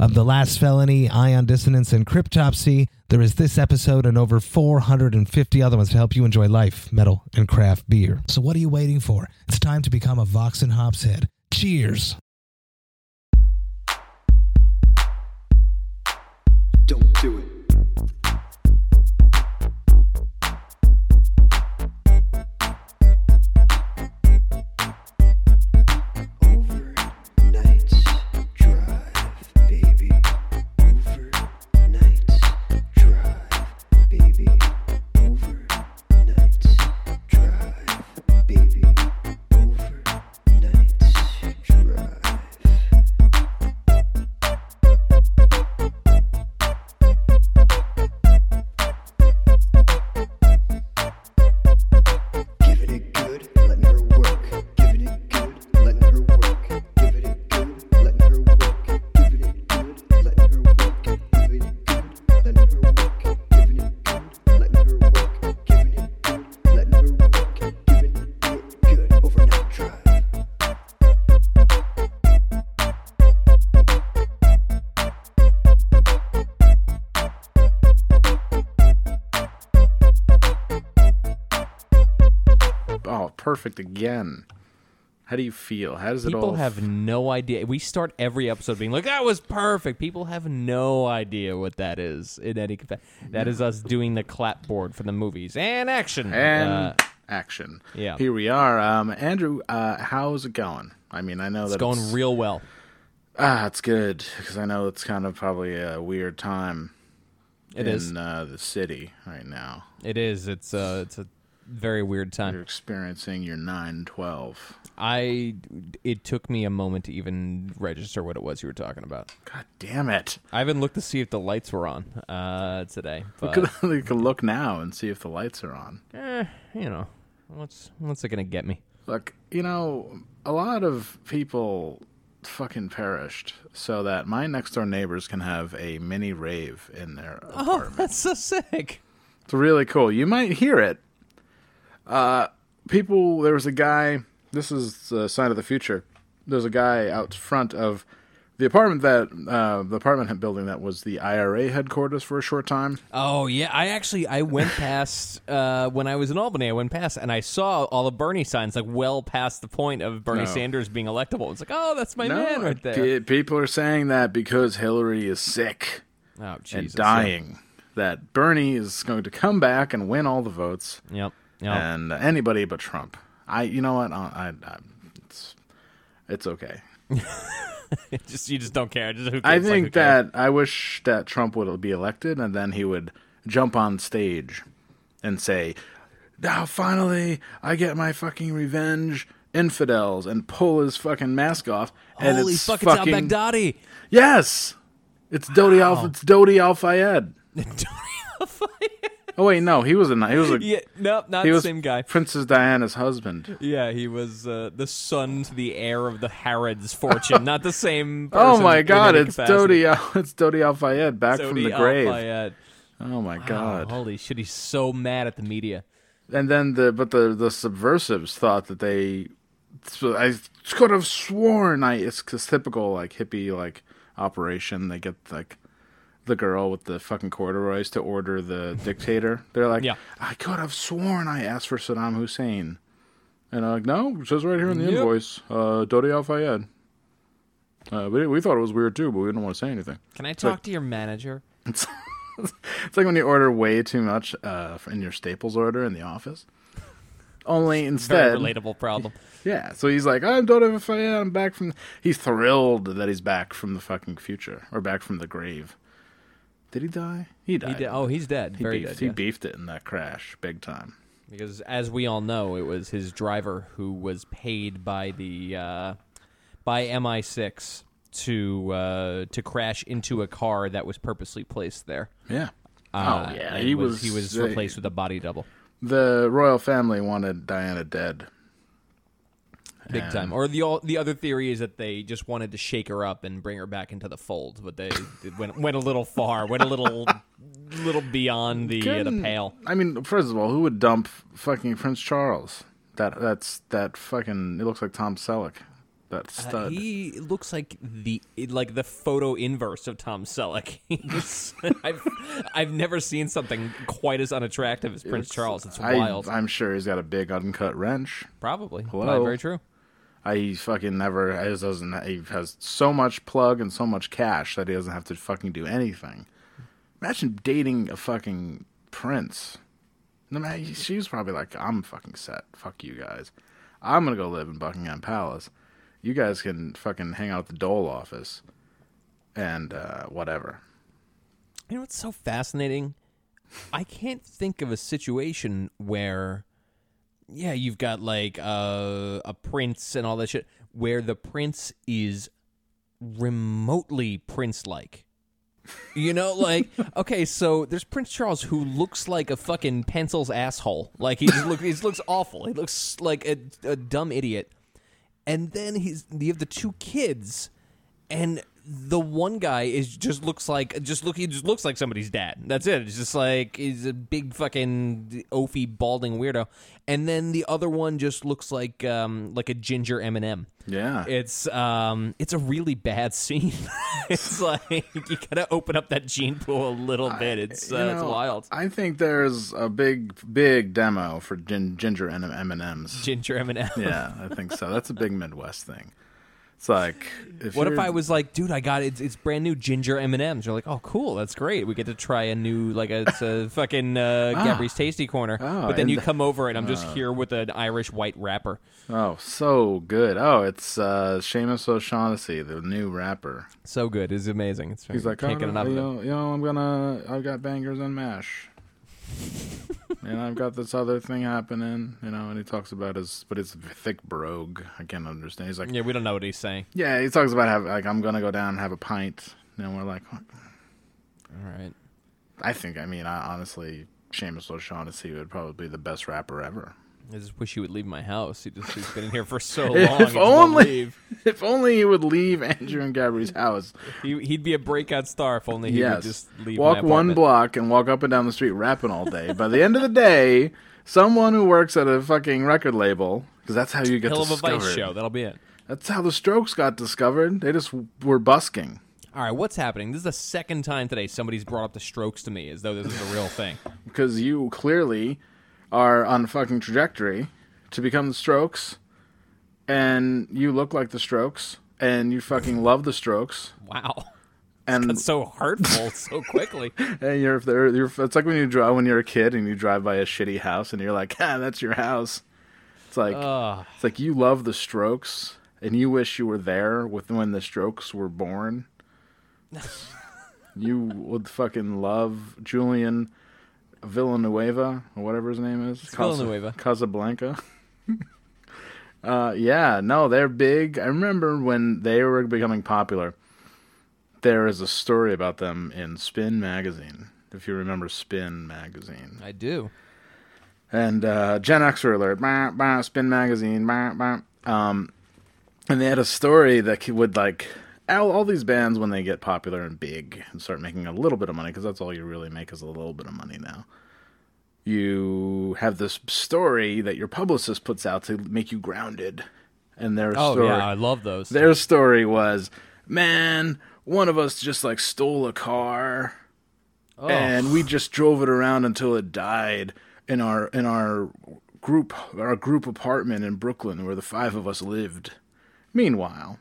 of The Last Felony, Ion Dissonance, and Cryptopsy. There is this episode and over 450 other ones to help you enjoy life, metal, and craft beer. So what are you waiting for? It's time to become a Vox and Hops head. Cheers! Don't do it. Again. How do you feel? How does it People all? People have no idea. We start every episode being like, "That was perfect." People have no idea what that is in any. That is us doing the clapboard for the movies and action. and Uh, action. yeah. Here we are. Um, Andrew, uh, how's it going? I mean, I know it's that going it's, real well. Ah, it's good because I know it's kind of probably a weird time. It in is. uh, the city right now. It is. It's uh, it's a very weird time. You're experiencing your nine twelve. I. It took me a moment to even register what it was you were talking about. God damn it! I haven't looked to see if the lights were on uh, today, We but could, we could look now and see if the lights are on. eh, you know, what's what's it gonna get me? Look, you know, a lot of people fucking perished so that my next door neighbors can have a mini rave in their apartment. Oh, apartment. that's so sick. It's really cool. You might hear it. Uh, people, there was a guy. This is the sign of the future. There's a guy out front of the apartment that uh, the apartment building that was the IRA headquarters for a short time. Oh yeah, I actually I went past uh, when I was in Albany. I went past and I saw all the Bernie signs, like well past the point of Bernie No. Sanders being electable. It's like, oh, that's my man right there. pe- people are saying that because Hillary is sick oh and Jesus, dying, that Bernie is going to come back and win all the votes, Yep. Yep. and uh, anybody but Trump. I, you know what? I, I, I it's, it's okay. just you just don't care. Just who I? Like, think cares? that I wish that Trump would be elected and then he would jump on stage and say, "Now finally, I get my fucking revenge." Infidels and pull his fucking mask off, and holy it's fuck, it's fucking Al Baghdadi. yes, it's Dodi Al, it's Dodi Al Fayed. Oh wait, no, he was a he was a yeah, no, not he the same guy. Princess Diana's husband. Yeah, he was uh, the son to the heir of the Harrods' fortune, not the same. Person Oh my God, it's. Dodi it's Dodi Al Fayed back from the grave. Al-Fayed. Oh my Wow, God. holy shit, he's so mad at the media. and then the but the the subversives thought that they so I could have sworn I it's, it's typical like hippie like operation they get like the girl with the fucking corduroys to order the dictator they're like Yeah. I could have sworn I asked for Saddam Hussein and I'm like no it says right here in the Yep. invoice uh Dodi Al Fayed uh, we, we thought it was weird too but we didn't want to say anything Can I talk to your manager? it's, it's like when you order way too much uh, in your Staples order in the office. Only Very instead, relatable problem. yeah. So he's like, I don't know if I am back from. He's thrilled that he's back from the fucking future or back from the grave. Did he die? He He died. did, oh, he's dead. he Very beefed, dead. He yeah. beefed it in that crash, big time. Because as we all know, it was his driver who was paid by the uh, by MI6 to uh, to crash into a car that was purposely placed there. Yeah. Uh, oh yeah, he was, was he was replaced with a body double, The royal family wanted Diana dead. Big time. Or the all, the other theory is that they just wanted to shake her up and bring her back into the fold, but they, they went went a little far, went a little little beyond the uh, the pale. I mean, first of all, who would dump fucking Prince Charles? That that's that fucking. It looks like Tom Selleck. That Uh, stud. he looks like the like the photo inverse of Tom Selleck. I've I've never seen something quite as unattractive as Prince Charles. It's I, wild. I'm sure he's got a big uncut wrench. Probably. Hello? Very true. I fucking never. He doesn't. He has so much plug and so much cash that he doesn't have to fucking do anything. Imagine dating a fucking prince. No man, she's probably like, I'm fucking set. Fuck you guys. I'm gonna go live in Buckingham Palace. You guys can fucking hang out at the Dole office, and uh, whatever. You know what's so fascinating? I can't think of a situation where, yeah, you've got like uh, a prince and all that shit, where the prince is remotely prince-like. You know, like okay, so there's Prince Charles who looks like a fucking pencil's asshole. Like he just look, he just looks awful. He looks like a, a dumb idiot. And then he's you have the two kids, and the one guy is just looks like just look he just looks like somebody's dad. That's it. It's just like he's a big fucking oafy balding weirdo. And then the other one just looks like um like a ginger Eminem. Yeah. It's um it's a really bad scene. it's like you gotta open up that gene pool a little bit. It's uh, You it's wild. I think there's a big, big demo for gin- ginger M and M's. Ginger M and M's. Yeah, I think so. That's a big Midwest thing. It's like, if What if you're- I was like, dude, I got. It's, it's brand new ginger M and M's. You're like, oh, cool, that's great. We get to try a new, like, a, it's a fucking uh, Gabri's Tasty Corner. Oh, but then and you the- come over and I'm just here with an Irish white wrapper. Oh, so good. Oh, it's uh, Seamus O'Shaughnessy, the new rapper. So good, it's amazing. It's He's like, can't oh, get enough you of it. know, you know, I'm gonna, I've got bangers and mash, and I've got this other thing happening, you know. And he talks about his, but it's thick brogue. I can't understand. He's like, Yeah, we don't know what he's saying. yeah, he talks about have like I'm gonna go down and have a pint. And we're like, what? All right. I think, I mean, I, honestly, Seamus O'Shaughnessy would probably be the best rapper ever. I just wish he would leave my house. He just he's been in here for so long. If he just won't only-. If only he would leave Andrew and Gabri's house. He, he'd be a breakout star if only he yes. would just leave. walk one block and walk up and down the street rapping all day. By the end of the day, someone who works at a fucking record label, because that's how you get Hill of a discovered. Vice show. That'll be it. That's how the Strokes got discovered. They just were busking All right, what's happening? This is the second time today somebody's brought up the Strokes to me as though this is a real thing. because you clearly are on a fucking trajectory to become the Strokes, and you look like the Strokes, and you fucking love the Strokes, Wow. and That's so hurtful so quickly. And you're there. You're, it's like when you drive when you're a kid and you drive by a shitty house and you're like, ah, that's your house. It's like Ugh. it's like you love the Strokes and you wish you were there with when the Strokes were born. you would fucking love Julian Villanueva or whatever his name is. Villanueva. Casablanca. uh, yeah, no, they're big. I remember when they were becoming popular. There is a story about them in Spin magazine. If you remember Spin magazine, I do. and uh, Gen Xer alert, bah, bah, Spin magazine, bah, bah. um, and they had a story that would like all, all these bands when they get popular and big and start making a little bit of money because that's all you really make is a little bit of money now. You have this story that your publicist puts out to make you grounded, and their Oh story, yeah, I love those. their story was, man, one of us just like stole a car Oh. and we just drove it around until it died in our in our group our group apartment in Brooklyn where the five of us lived. Meanwhile,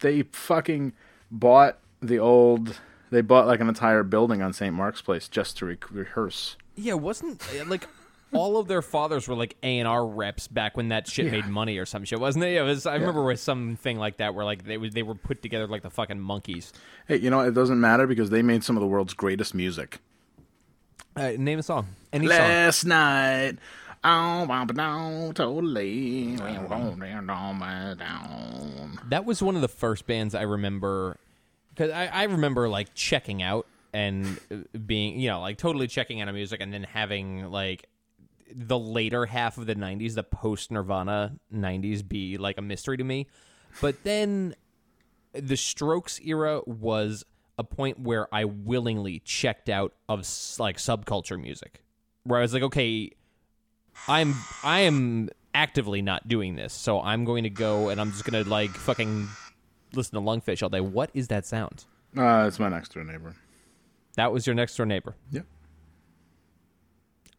they fucking bought the old they bought like an entire building on St. Mark's Place just to re- rehearse. yeah, wasn't uh, like all of their fathers were like A and R reps back when that shit made money or some shit, wasn't it? Yeah, it was. I remember with something like that where like they was they were put together like the fucking Monkees. Hey, you know it doesn't matter because they made some of the world's greatest music. Uh, name a song. Any song. Last night Bump it down, totally. That was one of the first bands I remember because I, I remember like checking out and uh, being you know like totally checking out of music and then having like the later half of the 90s the post nirvana 90s be like a mystery to me. But then the strokes era was a point where i willingly checked out of like subculture music. Where i was like okay i'm i am actively not doing this so i'm going to go and i'm just going to like fucking listen to lungfish all day what is that sound Uh, it's my next door neighbor. that was your next door neighbor Yep.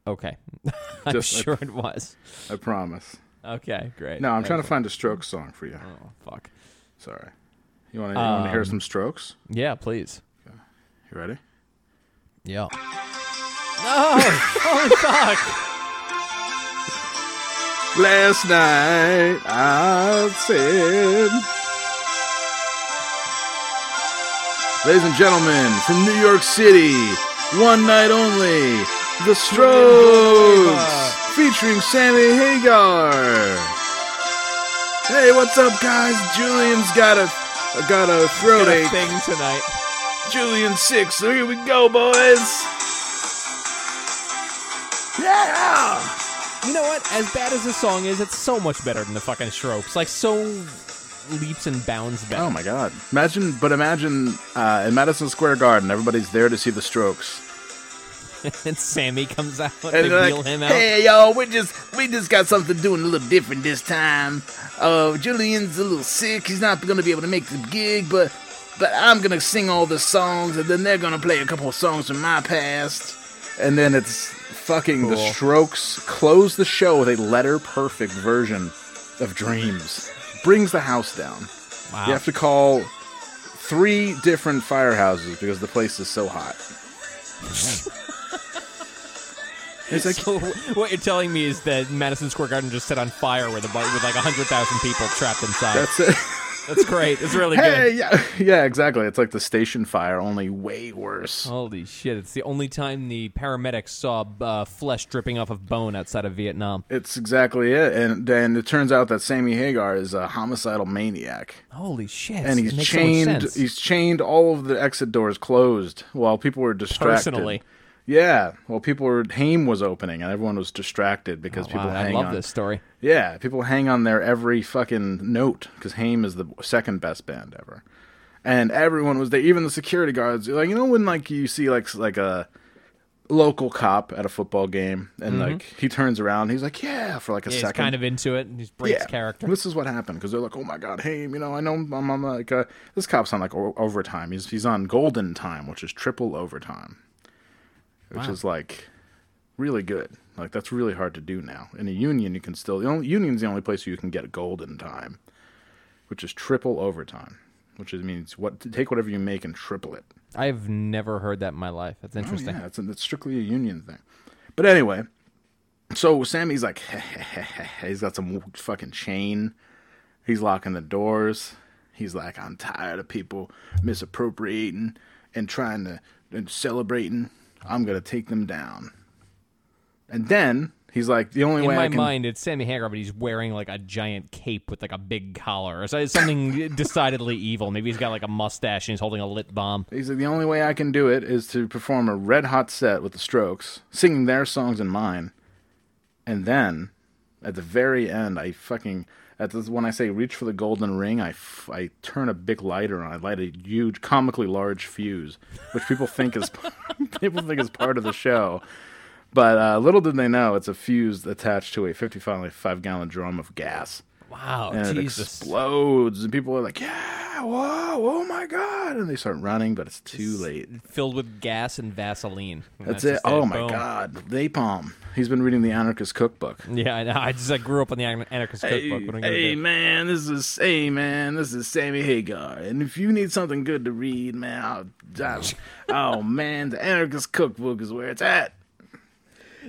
okay i'm Just- sure it was I promise. okay great No, I'm trying to find a Strokes song for you. oh fuck Sorry. You want to hear Um, some Strokes? yeah please You ready? yeah no holy fuck Last night I said, Ladies and gentlemen, from New York City, one night only, The Strokes, featuring Sammy Hagar. Hey, what's up, guys? Julian's got a got a throat Got a ache. thing tonight Julian six. So here we go, boys. Yeah. You know what? As bad as the song is, it's so much better than the fucking Strokes. Like so leaps and bounds better. Oh my god! Imagine, but imagine uh, in Madison Square Garden, everybody's there to see the Strokes, and Sammy comes out. and they they're wheel like, him out. "Hey, y'all, we just we just got something doing a little different this time. Uh, Julian's a little sick; he's not gonna be able to make the gig, but but I'm gonna sing all the songs, and then they're gonna play a couple of songs from my past, and then it's fucking the Strokes close the show with a letter perfect version of Dreams. Brings the house down. Wow. You have to call three different firehouses because the place is so hot. it's like So what you're telling me is that Madison Square Garden just set on fire with a bu- with like hundred thousand people trapped inside. That's, that's great. It's really hey, good. yeah, yeah, exactly. It's like the station fire, only way worse. Holy shit! It's the only time the paramedics saw uh, flesh dripping off of bone outside of Vietnam. It's exactly it, and then it turns out that Sammy Hagar is a homicidal maniac, Holy shit! and It he's makes so chained. he's chained all of the exit doors closed while people were distracted. Personally. Yeah, well, people were. Haim was opening, and everyone was distracted because Oh, people wow, hang I love on. this story. Yeah, people hang on their every fucking note because Haim is the second best band ever, and everyone was there. Even the security guards, like you know when like you see like like a local cop at a football game, and like he turns around, he's like, "Yeah," for like a Mm-hmm. Yeah, he's second. kind of into it. and He breaks character. This is what happened because they're like, "Oh my god, Haim, you know, I know I'm, I'm like uh, this cop's on like o- overtime. He's he's on golden time, which is triple overtime, which Wow. is like really good. Like that's really hard to do now. In a union, you can still the only union's the only place where you can get a golden time, which is triple overtime, which is, means what take whatever you make and triple it. I've never heard that in my life. That's oh, interesting. Oh, yeah, it's, it's strictly a union thing. But anyway, so Sammy's like, he's got some fucking chain. He's locking the doors. He's like, I'm tired of people misappropriating and trying to and celebrating. I'm gonna take them down. And then he's like, the only In way my I can mind, it's Sammy Hagar, but he's wearing like a giant cape with like a big collar, or so- something decidedly evil. Maybe he's got like a mustache and he's holding a lit bomb. He's like, the only way I can do it is to perform a red hot set with the Strokes, singing their songs and mine, and then at the very end, I fucking at this, when I say reach for the golden ring, I, f- I turn a big lighter on. I light a huge, comically large fuse, which people think is people think is part of the show. But uh, little did they know, it's a fuse attached to a 55 gallon drum of gas Wow, and it explodes, and people are like, "Yeah, whoa, oh my god!" And they start running, but it's too late. Filled with gas and Vaseline. And That's, it. Oh my Boom. god, napalm. He's been reading the Anarchist Cookbook. Yeah, I know. I just I grew up on the Anarchist Hey, Cookbook. What am I gonna hey man, this is hey man, this is Sammy Hagar, and if you need something good to read, man, I'll, I'll, oh man, the Anarchist Cookbook is where it's at.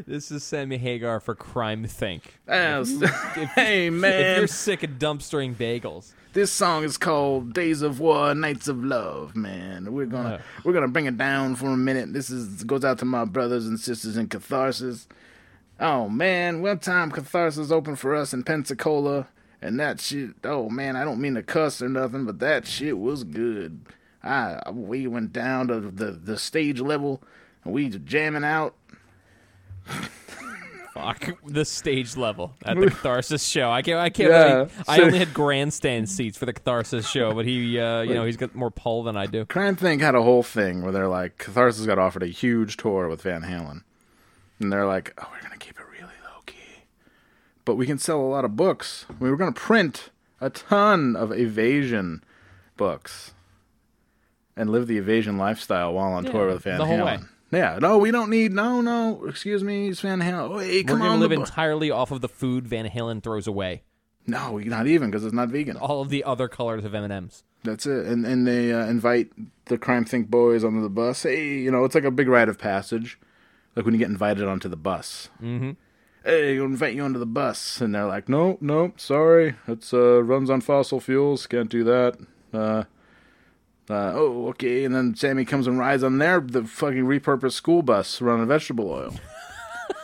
This is Sammy Hagar for CrimethInc. If- hey If man, you're sick of dumpstering bagels, This song is called "Days of War, Nights of Love." Man, we're gonna Uh. we're gonna bring it down for a minute. This is goes out to my brothers and sisters in catharsis. Oh man, one time Catharsis opened for us in Pensacola, and that shit. Oh man, I don't mean to cuss or nothing, but that shit was good. I we went down to the the stage level, and we jamming out. Fuck the stage level at the Catharsis show. I can't. I can't. Yeah, really, I only had grandstand seats for the Catharsis show, but he, uh, you know, he's got more pull than I do. CrimethInc had a whole thing where they're like, Catharsis got offered a huge tour with Van Halen. And they're like, oh, we're going to keep it really low key. But we can sell a lot of books. We were going to print a ton of evasion books and live the evasion lifestyle while on tour with Van the whole Halen. way. Yeah, no, we don't need, no, no, excuse me, it's Van Halen. Hey, We're come gonna on. live the bu- entirely off of the food Van Halen throws away. no, we- not even because it's not vegan. All of the other colors of M and M's. That's it. And and they uh, invite the CrimethInc boys onto the bus. Hey, you know, it's like a big rite of passage. Like when you get invited onto the bus. Mm-hmm. Hey, we'll invite you onto the bus. And they're like, no, no, sorry. It's uh, runs on fossil fuels. Can't do that. Uh, uh, oh, okay. And then Sammy comes and rides on their the fucking repurposed school bus running vegetable oil.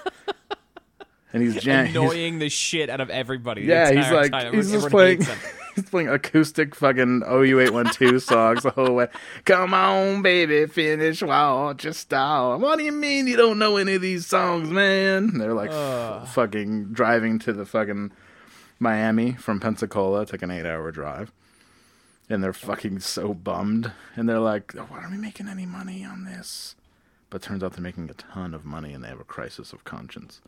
and he's jam- he's- Annoying the shit out of everybody. yeah, he's like time. he's just playing he's playing acoustic fucking OU eight one two songs the whole way. Come on, baby, finish what you start. What do you mean you don't know any of these songs, man? And they're like f- fucking driving to the fucking Miami from Pensacola. Like an eight hour drive. And they're fucking so bummed. And they're like, why aren't we making any money on this? But turns out they're making a ton of money and they have a crisis of conscience.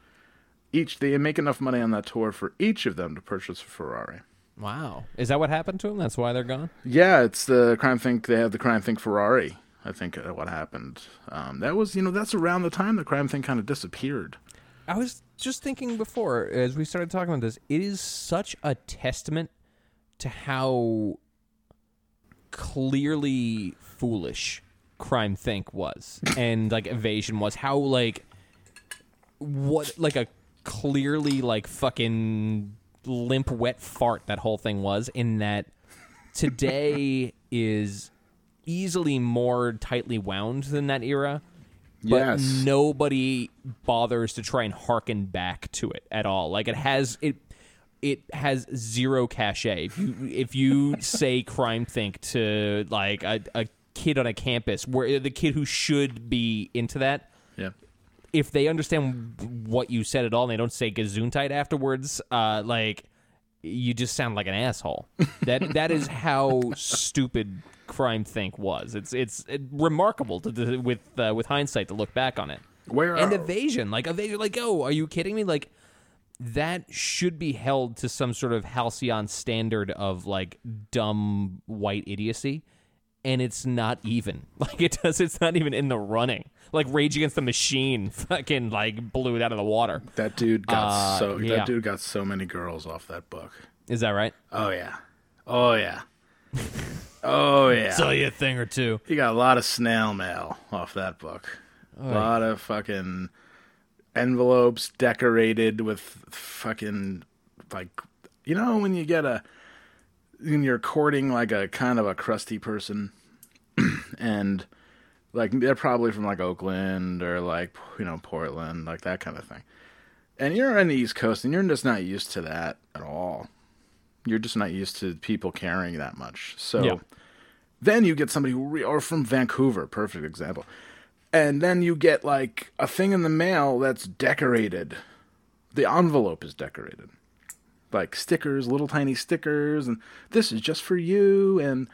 Each they make enough money on that tour for each of them to purchase a Ferrari. Wow, is that what happened to them That's why they're gone. Yeah, it's the CrimethInc they have the CrimethInc Ferrari. I think uh, what happened. Um, that was you know that's around the time the CrimethInc kind of disappeared. I was just thinking before, as we started talking about this, it is such a testament to how clearly foolish CrimethInc was and like evasion was how like what like a clearly like fucking limp wet fart that whole thing was in that today is easily more tightly wound than that era but Yes. nobody bothers to try and harken back to it at all. Like it has it it has zero cachet. If you if you say CrimethInc to like a, a kid on a campus where the kid who should be into that, Yeah. if they understand what you said at all and they don't say gesundheit afterwards, uh, like you just sound like an asshole. That that is how stupid CrimethInc was. It's it's it, remarkable to, to with uh, with hindsight to look back on it. Where and evasion, like evasion, like oh, are you kidding me? Like that should be held to some sort of halcyon standard of like dumb white idiocy and it's not even like it does it's not even in the running like rage against the machine fucking like blew it out of the water That dude got Uh, so yeah. that dude got so many girls off that book. is that right Oh yeah. Oh yeah. oh yeah. Sell you a thing or two He got a lot of snail mail off that book. A lot of fucking envelopes decorated with fucking like you know when you get a when you're courting like a kind of a crusty person and like they're probably from like Oakland or like you know Portland like that kind of thing. And you're on the East Coast and you're just not used to that at all. You're just not used to people caring that much. So Yeah. then you get somebody who re- or from Vancouver, perfect example. And then you get like a thing in the mail that's decorated. The envelope is decorated. Like stickers, little tiny stickers and this is just for you and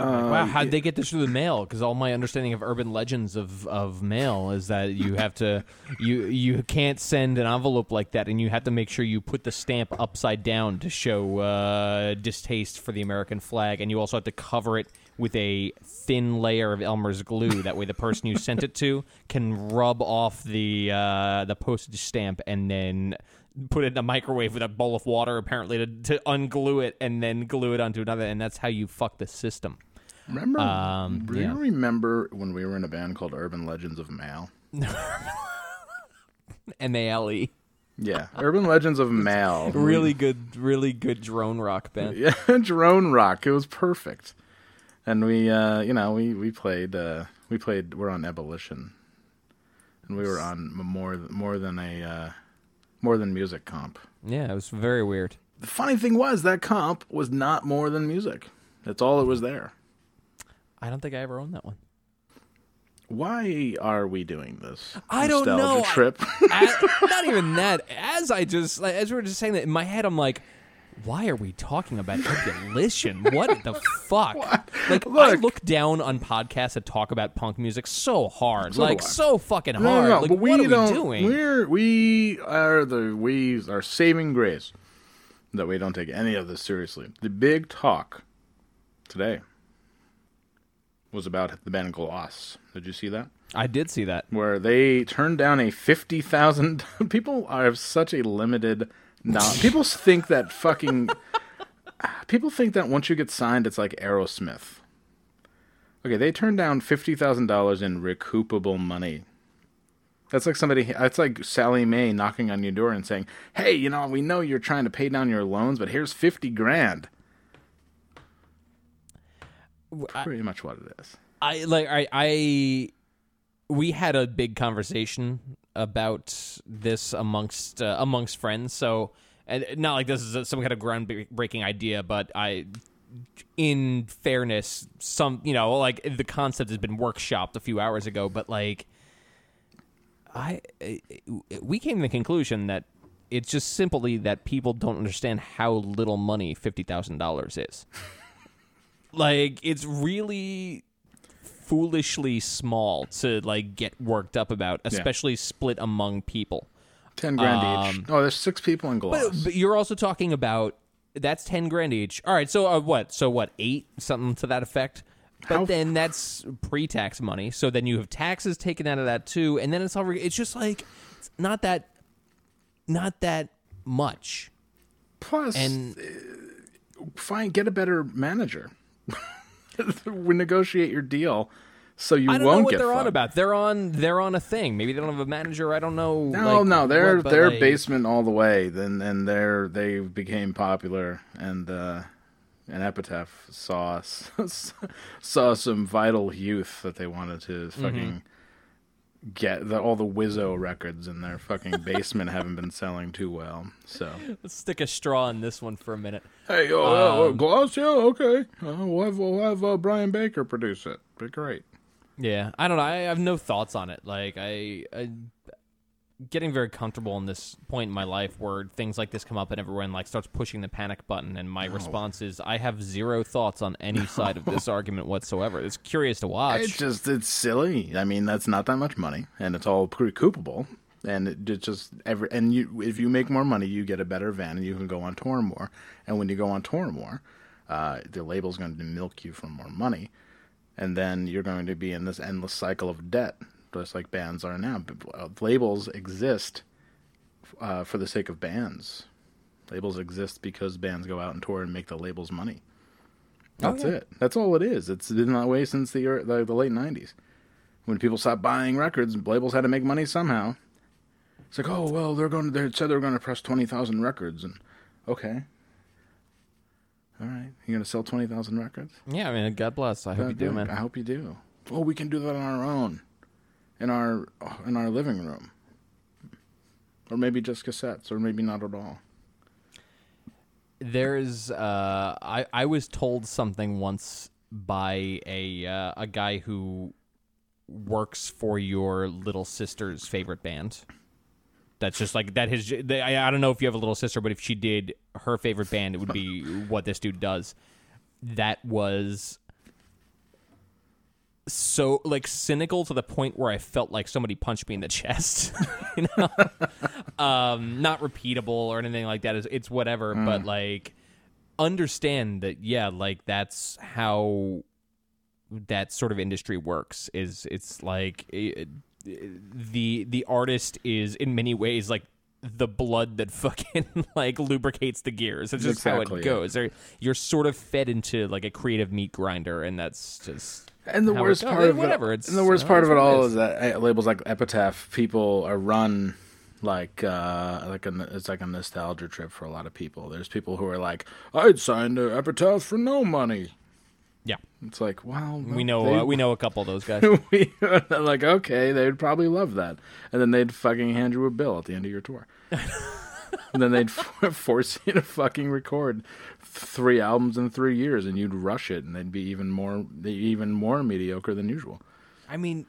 wow how'd they get this through the mail because all my understanding of urban legends of, of mail is that you have to you you can't send an envelope like that and you have to make sure you put the stamp upside down to show uh, distaste for the american flag and you also have to cover it with a thin layer of elmer's glue that way the person you sent it to can rub off the uh, the postage stamp and then put it in a microwave with a bowl of water apparently to, to unglue it and then glue it onto another and that's how you fuck the system remember Um, do yeah. you remember when we were in a band called Urban Legends of Mail? M-A-L-E. Yeah, Urban Legends of Mail. Really good, really good drone rock band. Yeah, drone rock. It was perfect. And we, uh, you know, we we played. Uh, we played. We're on Ebullition, and we were on more more than a uh, More than music comp. Yeah, it was very weird. The funny thing was that comp was not more than music. That's all it was there. I don't think I ever owned that one. Why are we doing this? I don't know. Trip. As- not even that. As I just like, as we were just saying that in my head, I'm like, why are we talking about ebullition? what the fuck? Like I Look. look down on podcasts that talk about punk music so hard, So like so fucking hard. no, no, like, but we what are don't. we doing? We're we are the we are saving grace that we don't take any of this seriously. The big talk today was about the band Gloss. Did you see that? I did see that. Where they turned down a fifty thousand. People are such a limited. No, people think that fucking. people think that once you get signed, it's like Aerosmith. Okay, they turned down fifty thousand dollars in recoupable money. That's like somebody. That's like Sallie Mae knocking on your door and saying, "Hey, you know, we know you're trying to pay down your loans, but here's fifty grand." Pretty much what it is. I like I I we had a big conversation about this amongst uh, amongst friends. So and not like this is some kind of groundbreaking idea, but I in fairness, some you know like the concept has been workshopped a few hours ago, but like I we came to the conclusion that it's just simply that people don't understand how little money fifty thousand dollars is. like it's really foolishly small to like get worked up about, especially split among people. Ten grand Um, each. Oh, there's six people in Gloss. But, but you're also talking about that's ten grand each. All right, so uh, what? So what? Eight something to that effect. But How- then that's pre-tax money. So then you have taxes taken out of that too, and then it's all. It's just like it's not that, not that much. Plus, And fine, get a better manager. we negotiate your deal so you I don't won't know what get they're on fucked. about. They're on. They're on a thing. Maybe they don't have a manager. I don't know. No, like, no, they're what, but, they're like, basement all the way. Then and they're they became popular and uh and Epitaph saw saw some vital youth that they wanted to Mm-hmm. fucking get the, all the Wizzo records in their fucking basement haven't been selling too well. So Let's stick a straw in this one for a minute. hey, oh, Um, Gloss, yeah, okay, uh, we'll have we'll have uh, Brian Baker produce it. Be great. Yeah, I don't know. I have no thoughts on it. Like I, I getting very comfortable in this point in my life where things like this come up and everyone like starts pushing the panic button and my response is I have zero thoughts on any side of this argument whatsoever. It's curious to watch. It's just it's silly. I mean, that's not that much money, and it's all recoupable. And it, it just every and you if you make more money, you get a better van, and you can go on tour more. And when you go on tour more, uh, the label's going to milk you for more money, and then you're going to be in this endless cycle of debt, just like bands are now. Uh, Labels exist uh, for the sake of bands. Labels exist because bands go out and tour and make the labels money. Oh, That's yeah. it. That's all it is. It's been that way since the, the the late '90s. When people stopped buying records, labels had to make money somehow. It's like, oh well, they're going. to They said they're going to press twenty thousand records, and okay, all right, you're going to sell twenty thousand records. yeah, I mean, God bless. I hope you do, man. I hope you do. Oh, we can do that on our own, in our in our living room, or maybe just cassettes, or maybe not at all. There's uh I I was told something once by a uh, a guy who works for your little sister's favorite band. That's just like that his they, I, I don't know if you have a little sister but if she did her favorite band it would be what this dude does. That was so like cynical to the point where I felt like somebody punched me in the chest. you know, um, not repeatable or anything like that. It's, it's whatever, but like understand that yeah, like that's how that sort of industry works. Is it's like it, the the artist is in many ways like the blood that fucking like lubricates the gears. It's just how Exactly it it. goes. You're sort of fed into like a creative meat grinder, and that's just And the worst part of whatever. it, It's and the worst part of it all is. is that uh, labels like Epitaph, people are run like uh like a, it's like a nostalgia trip for a lot of people. There's people who are like, I'd sign to Epitaph for no money. Yeah, It's like, well, we know they- uh, we know a couple of those guys. we like okay, they'd probably love that, and then they'd fucking hand you a bill at the end of your tour, and then they'd force you to fucking record three albums in three years, and you'd rush it, and they'd be even more even more mediocre than usual. I mean,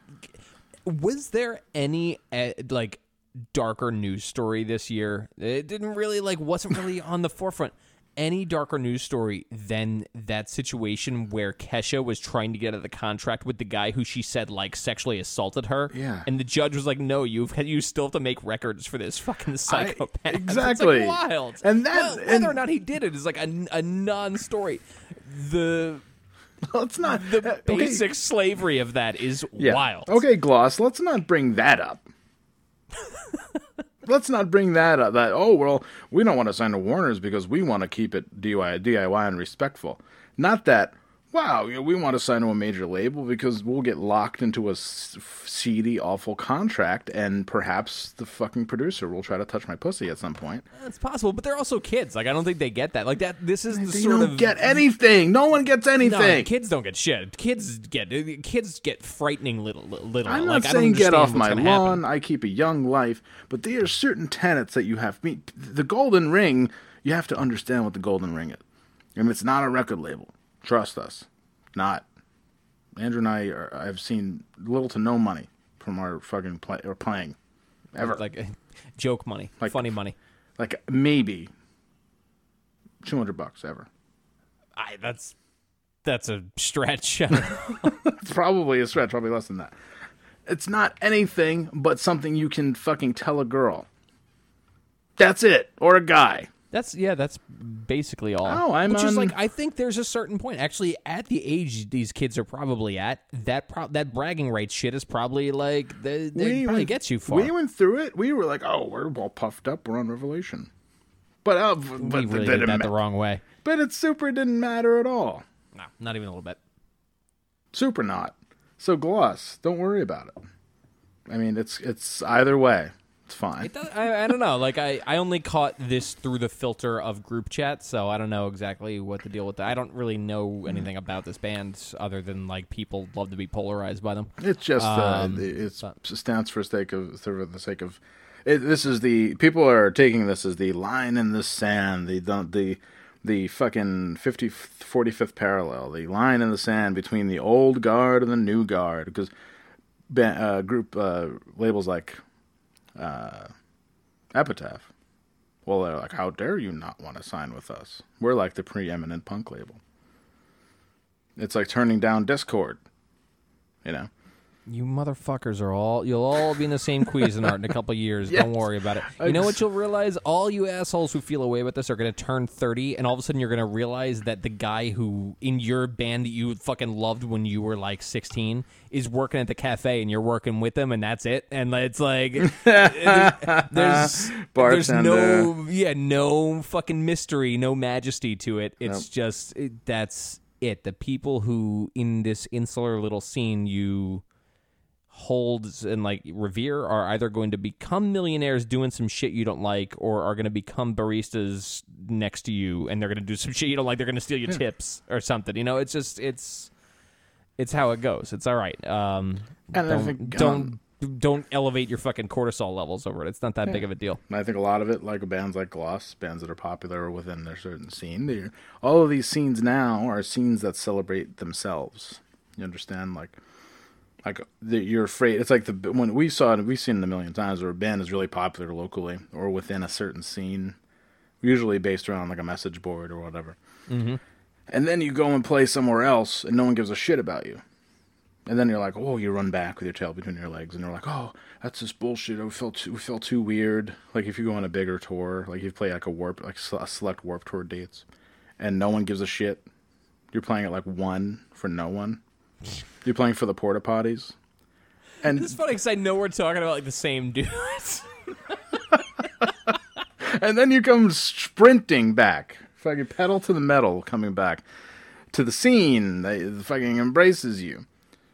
was there any uh, like darker news story this year? It didn't really like wasn't really on the forefront. Any darker news story than that situation where Kesha was trying to get out of the contract with the guy who she said like sexually assaulted her? Yeah. and the judge was like, "No, you've you still have to make records for this fucking psychopath." It's, like, exactly. wild. And that- Well, whether and- or not he did it is like a, a non-story. The Well, it's not the uh, okay, basic slavery of that is yeah. wild. Okay, Gloss, let's not bring that up. let's not bring that up. That oh well, we don't want to sign to Warner's because we want to keep it DIY, DIY and respectful. Not that. Wow, you know, we want to sign to a major label because we'll get locked into a seedy, awful contract, and perhaps the fucking producer will try to touch my pussy at some point. Uh, it's possible, but they're also kids. Like I don't think they get that. Like that. This is the They sort don't of get anything. No one gets No, anything. kids don't get shit. Kids get uh, kids get frightening little little. I'm like, not I don't saying get off my gonna happen. lawn. I keep a young life, but there are certain tenets that you have. The golden ring. You have to understand what the golden ring is, and it's not a record label. Trust us, not. Andrew and I are, I've seen little to no money from our fucking play or playing, ever. Like, joke money, Like- funny money. Like maybe two hundred bucks ever. I that's that's a stretch. It's probably a stretch, probably less than that. It's not anything but something you can fucking tell a girl. That's it, or a guy. That's yeah. That's basically all. Oh, I'm Which is on- like I think there's a certain point. Actually, at the age these kids are probably at, that pro- that bragging rights shit is probably like that probably went- gets you far. We went through it. We were like, oh, we're all puffed up. We're on Revelation. But uh, but, we really did that ma- the wrong way. but it super didn't matter at all. No, not even a little bit. Super not. So gloss. Don't worry about it. I mean, it's it's either way. It's fine. It does, I, I don't know. Like I, I only caught this through the filter of group chat, so I don't know exactly what the deal with that. I don't really know anything about this band other than like people love to be polarized by them. It's just uh, Um, it's stands for sake of for the sake of. It, this is the people are taking this as the line in the sand. The the the, the fucking 50, 45th parallel. The line in the sand between the old guard and the new guard. Because uh, group uh, labels like uh, Epitaph. Well, they're like, how dare you not want to sign with us? We're like the preeminent punk label. It's like turning down Dischord. You know. You motherfuckers are all you'll all be in the same Cuisinart in a couple years. Don't worry about it. You know what you'll realize? All you assholes who feel away about this are going to turn 30 and all of a sudden you're going to realize that the guy who in your band that you fucking loved when you were like 16 is working at the cafe and you're working with them and that's it. And it's like there's there's Bartender. no yeah, no fucking mystery, no majesty to it. It's just it, that's it. The people who in this insular little scene you holds and like revere are either going to become millionaires doing some shit you don't like or are going to become baristas next to you and they're going to do some shit you don't like they're going to steal your tips or something you know? It's just it's it's how it goes. It's all right. Um And don't think, don't don't elevate your fucking cortisol levels over it. It's not that big of a deal. I think a lot of it, like bands like Gloss, bands that are popular within their certain scene, all of these scenes now are scenes that celebrate themselves. You understand? Like, like you're afraid. It's like the when we saw it, we've seen it a million times where a band is really popular locally or within a certain scene, usually based around like a message board or whatever. Mm-hmm. And then you go and play somewhere else, and no one gives a shit about you. And then you're like, oh, you run back with your tail between your legs, and you're like, oh, that's just bullshit. We felt too, we felt too weird. Like if you go on a bigger tour, like you play like a warp, like a select warp tour dates, and no one gives a shit. You're playing at like one for no one. You're playing for the porta potties, and it's funny because i know we're talking about like the same dudes. And then you come sprinting back, fucking pedal to the metal, coming back to the scene that fucking embraces you.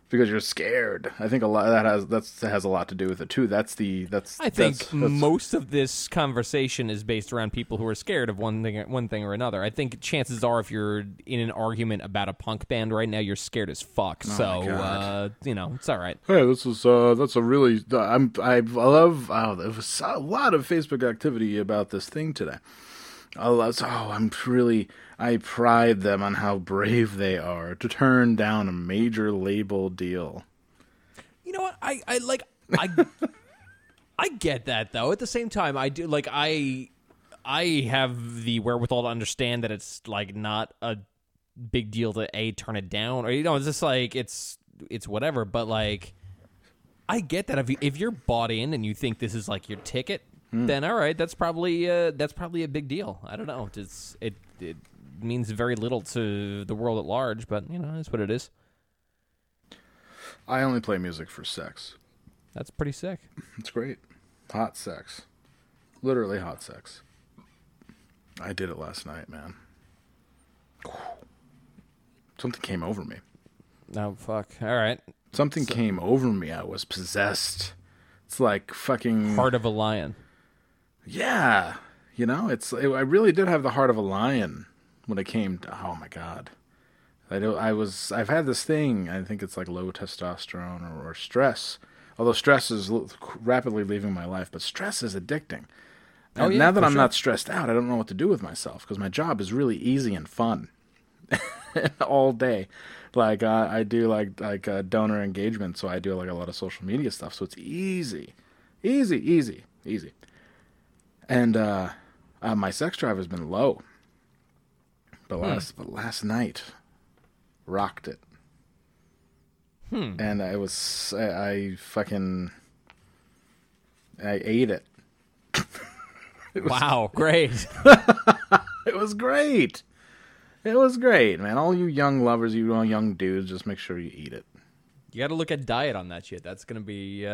Because you're scared. I think a lot that has that's that has a lot to do with it too. That's the that's I think that's, that's- most of this conversation is based around people who are scared of one thing, one thing or another. I think chances are, if you're in an argument about a punk band right now, you're scared as fuck. so, Oh God. uh, you know, it's all right. Hey, this is uh, that's a really I'm I love oh there was a lot of Facebook activity about this thing today. I love, oh I'm really I pride them on how brave they are to turn down a major label deal. You know what? I, I like I I get that though. At the same time, I do like I I have the wherewithal to understand that it's like not a big deal to a turn it down or you know it's just like it's it's whatever. But like I get that if you, if you're bought in and you think this is like your ticket, then all right, that's probably uh, that's probably a big deal. I don't know. It's it it means very little to the world at large, but you know, it's what it is. I only play music for sex. That's pretty sick. It's great. Hot sex. Literally hot sex. I did it last night, man. Something came over me. Oh fuck. All right. Something came over me. I was possessed. It's like fucking Heart of a lion. Yeah, you know, it's it, I really did have the heart of a lion when it came to oh my god. I do I was I've had this thing. I think it's like low testosterone or, or stress. Although stress is l- rapidly leaving my life, but stress is addicting. And Oh, yeah, now that I'm sure. not stressed out, I don't know what to do with myself because my job is really easy and fun all day. Like uh, I do like like uh, donor engagement, so I do like a lot of social media stuff. So it's easy, easy, easy, easy. And uh, uh, my sex drive has been low, but last but last night rocked it. And I was I, I fucking I ate it. Wow, great. It was great. It was great, man. All you young lovers, you young dudes, just make sure you eat it. You got to look at diet on that shit. That's gonna be. Uh,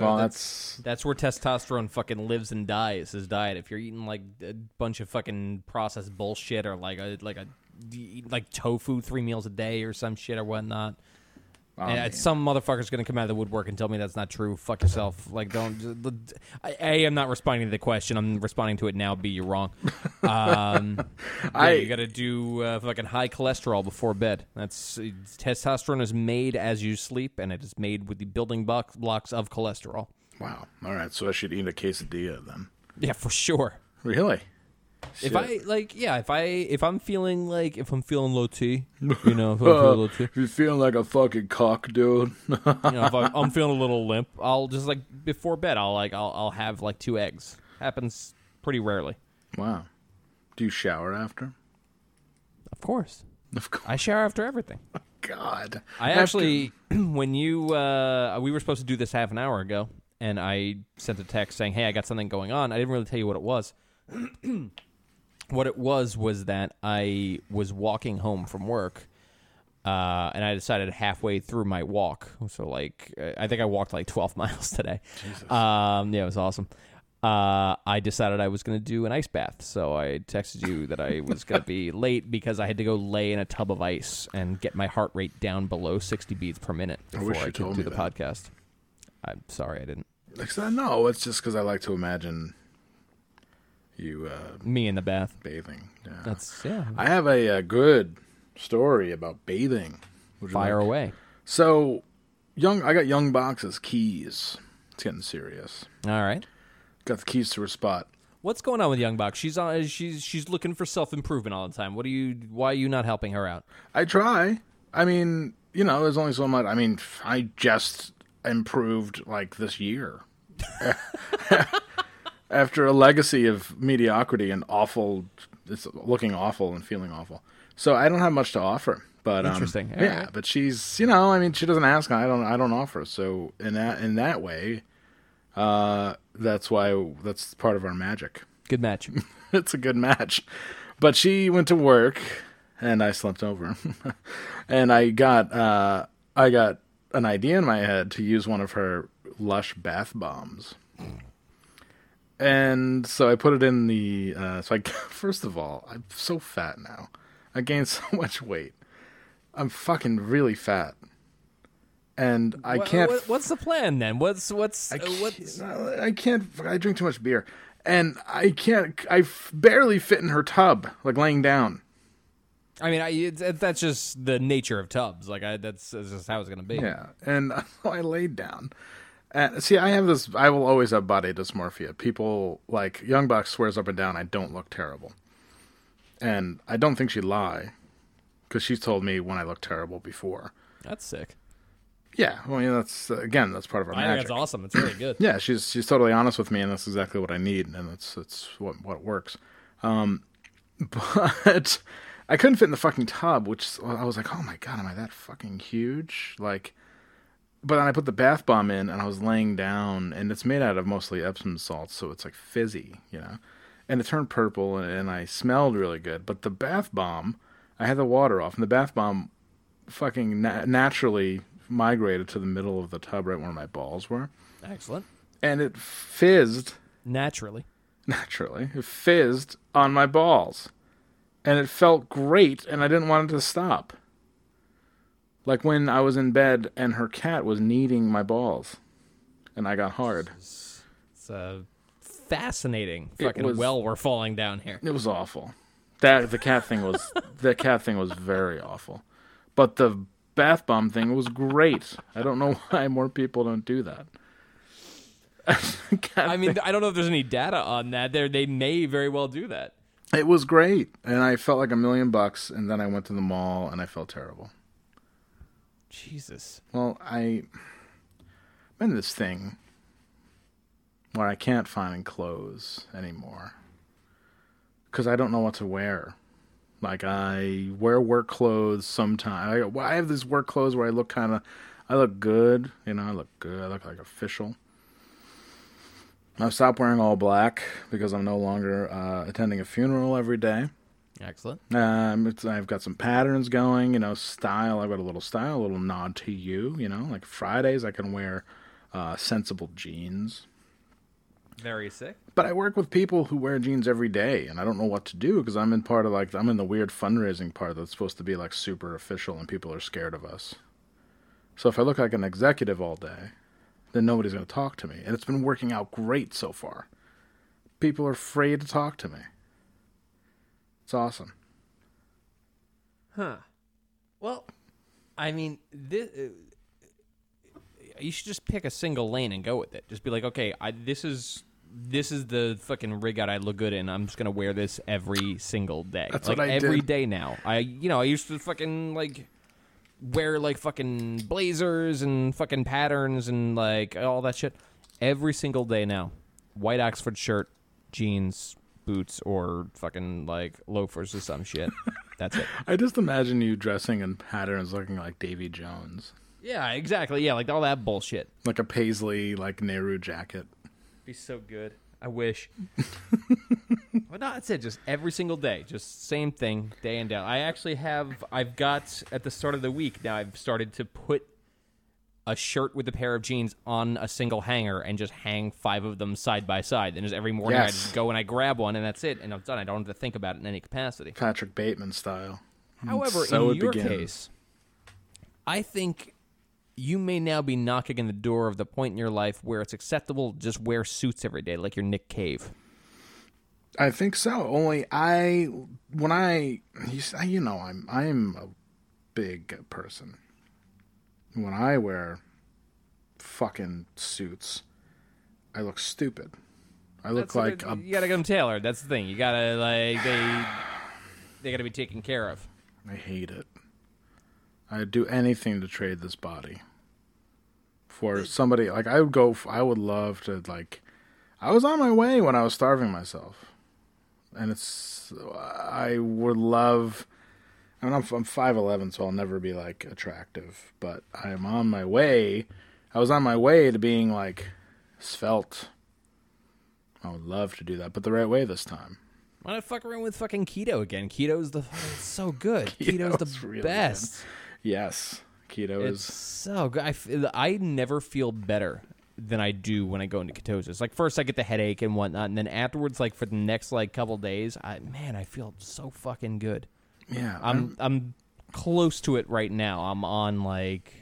Well, that's that's that's where testosterone fucking lives and dies. Is diet. If you're eating like a bunch of fucking processed bullshit or like a like a like tofu three meals a day or some shit or whatnot. Oh, and man. some motherfucker's gonna come out of the woodwork and tell me that's not true. Fuck yourself. Like, don't. A, I'm not responding to the question. I'm responding to it now. B, you're wrong. Um, I- yeah, you got to do uh, fucking high cholesterol before bed. That's testosterone is made as you sleep, and it is made with the building block, blocks of cholesterol. wow. All right, so I should eat a quesadilla then. Yeah, for sure. Really? If I like, yeah, if I if I'm feeling like if I'm feeling low T, you know, if I'm feeling low T, If you're feeling like a fucking cock, dude. you know, if I, I'm feeling a little limp, I'll just like before bed, I'll like I'll I'll have like two eggs. Happens pretty rarely. wow. Do you shower after? Of course, Of course. I shower after everything. God. I After- actually, when you, uh, we were supposed to do this half an hour ago, and I sent a text saying, "Hey, I got something going on." I didn't really tell you what it was. what it was was that I was walking home from work, uh, and I decided halfway through my walk, so like I think I walked like twelve miles today. Um, yeah, it was awesome. Uh, I decided I was going to do an ice bath, so I texted you that I was going to be late because I had to go lay in a tub of ice and get my heart rate down below sixty beats per minute I before wish I, could told do me the that. podcast. I'm sorry I didn't. I no, it's just because I like to imagine you uh, Me in the bath. bathing. Yeah. That's yeah. I have a, uh good story about bathing. Would Fire like- away. So, young, I got young boxes keys. It's getting serious. All right. Got the keys to her spot. What's going on with Young Box? She's on. She's she's looking for self improvement all the time. What are you? Why are you not helping her out? I try. I mean, you know, there's only so much. I mean, I just improved like this year. After a legacy of mediocrity and awful, it's looking awful and feeling awful. So I don't have much to offer. But um, Interesting. All yeah, right. but she's you know, I mean, she doesn't ask. I don't. I don't offer. So in that in that way, uh, that's why that's part of our magic. Good match. it's a good match. But she went to work and I slept over. and I got uh I got an idea in my head to use one of her lush bath bombs. And so I put it in the uh so I first of all, I'm so fat now. I gained so much weight. I'm fucking really fat. and I Wha- can't. what- what's the plan then? What's what's I uh, can't, what's I can't. I drink too much beer, and I can't. I f- barely fit in her tub, like laying down. I mean, I, it's, that's just the nature of tubs. Like, I, that's, that's just how it's gonna be. Yeah, and I laid down. And see, I have this. I will always have body dysmorphia. People like Young Buck swears up and down I don't look terrible, and I don't think she'd lie, because she's told me when I look terrible before. That's sick. Yeah, well, yeah, that's again, that's part of our I think magic. that's awesome. It's really good. Yeah, she's she's totally honest with me, and that's exactly what I need, and that's it's what what works. Um, but I couldn't fit in the fucking tub, which I was like, oh my god, am I that fucking huge? Like, but then I put the bath bomb in, and I was laying down, and it's made out of mostly Epsom salts, so it's like fizzy, you know, and it turned purple, and, and I smelled really good. But the bath bomb, I had the water off, and the bath bomb fucking na- naturally migrated to the middle of the tub, right where my balls were Excellent. and it fizzed Naturally. naturally. It fizzed on my balls. And it felt great and I didn't want it to stop. Like when I was in bed and her cat was kneading my balls and I got hard. It's uh, fascinating. It Fucking was- well, we're falling down here. It was awful. That the cat thing was the cat thing was very awful. But the bath bomb thing was great. I don't know why more people don't do that. I mean, I don't know if there's any data on that. There, they may very well do that. It was great, and I felt like a million bucks. And then I went to the mall, and I felt terrible. Jesus. Well, I I'm in this thing where I can't find clothes anymore because I don't know what to wear. Like I wear work clothes sometimes. I, I have these work clothes where I look kind of, I look good. You know, I look good. I look like official. I've stopped wearing all black because I'm no longer uh, attending a funeral every day. Excellent. Um, it's, I've got some patterns going, you know, style. I've got a little style, a little nod to you, you know. Like Fridays, I can wear uh, sensible jeans. Very sick. But I work with people who wear jeans every day, and I don't know what to do because I'm in part of like I'm in the weird fundraising part that's supposed to be like super official, and people are scared of us. So if I look like an executive all day, then nobody's going to talk to me, and it's been working out great so far. People are afraid to talk to me. It's awesome. Huh. Well, I mean, this, uh, you should just pick a single lane and go with it. Just be like, okay, I, this is this is the fucking rig out I look good in. I'm just gonna wear this every single day. That's like what I every did. day now. I you know I used to fucking like wear like fucking blazers and fucking patterns and like all that shit every single day now. White Oxford shirt, jeans, boots, or fucking like loafers or some shit. That's it. I just imagine you dressing in patterns looking like Davy Jones. Yeah, exactly. Yeah, like all that bullshit. Like a paisley, like Nehru jacket. Be so good. I wish. but no, that's it. Just every single day, just same thing, day in day. out. I actually have. I've got at the start of the week now. I've started to put a shirt with a pair of jeans on a single hanger and just hang five of them side by side. And just every morning I just go and I grab one, and that's it. And I'm done. I don't have to think about it in any capacity. Patrick Bateman style. Hmm. However, So in your begins. case, I think you may now be knocking in the door of the point in your life where it's acceptable to just wear suits every day, like you're Nick Cave. I think so. Only I, when I, you, you know, I'm I'm a big person. When I wear fucking suits, I look stupid. I look That's like a, you gotta get them tailored. That's the thing. You gotta like they they gotta be taken care of. I hate it. I'd do anything to trade this body for somebody. Like I would go. I would love to. Like I was on my way when I was starving myself, and it's. I would love. I mean, I'm I'm five eleven, so I'll never be like attractive. But I'm on my way. I was on my way to being like svelte. I would love to do that, but the right way this time. Why not fuck around with fucking keto again? Keto's the it's so good. Keto's, Keto's the really best. Yes, keto It's is. so good. I, I never feel better than I do when I go into ketosis. Like first I get the headache and whatnot, and then afterwards, like for the next like couple days, I man, I feel so fucking good. Yeah, I'm I'm close to it right now. I'm on like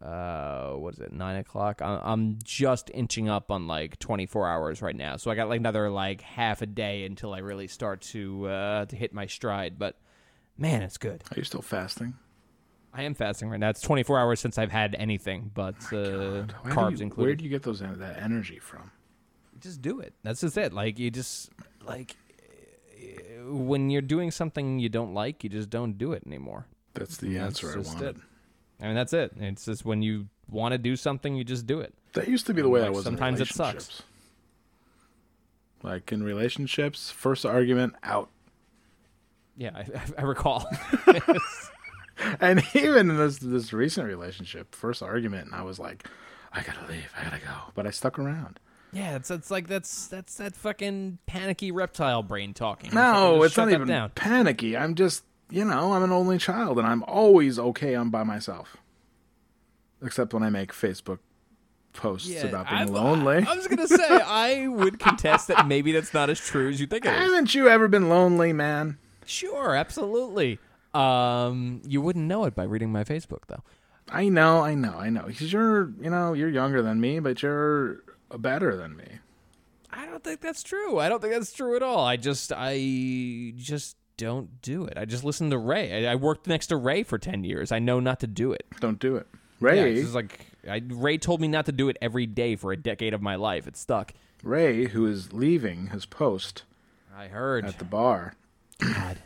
uh, what is it? Nine o'clock. I- I'm just inching up on like 24 hours right now, so I got like another like half a day until I really start to uh, to hit my stride. But man, it's good. Are you still fasting? I am fasting right now. It's 24 hours since I've had anything but uh, Where do carbs you- included. Where do you get those that energy from? just do it. That's just it. Like you just like when you're doing something you don't like, you just don't do it anymore. That's the That's answer I wanted. it. I mean, that's it. It's just when you want to do something, you just do it. That used to be the way I was. sometimes it sucks. Like in relationships, first argument out, Yeah, I, I recall. and even in this this recent relationship, first argument, and I was like, I gotta leave, I gotta go, but I stuck around. Yeah, it's it's like that's that's that fucking panicky reptile brain talking. No, it's not even down. panicky. I'm just, you know, I'm an only child, and I'm always okay. I'm by myself, except when I make Facebook posts Yeah, about being I've- lonely. I was gonna say I would contest that maybe that's not as true as you think it is. Haven't you ever been lonely, man? Sure, absolutely. Um, you wouldn't know it by reading my Facebook though. I know, I know, I know. Because you're, you know, you're younger than me, but you're better than me. I don't think that's true. I don't think that's true at all. I just I just don't do it. I just listen to Ray. I, I worked next to Ray for ten years. I know not to do it. Don't do it, Yeah, Ray. it's just like I, Ray told me not to do it every day for a decade of my life. It stuck. Ray, who is leaving his post I heard. at the bar, God,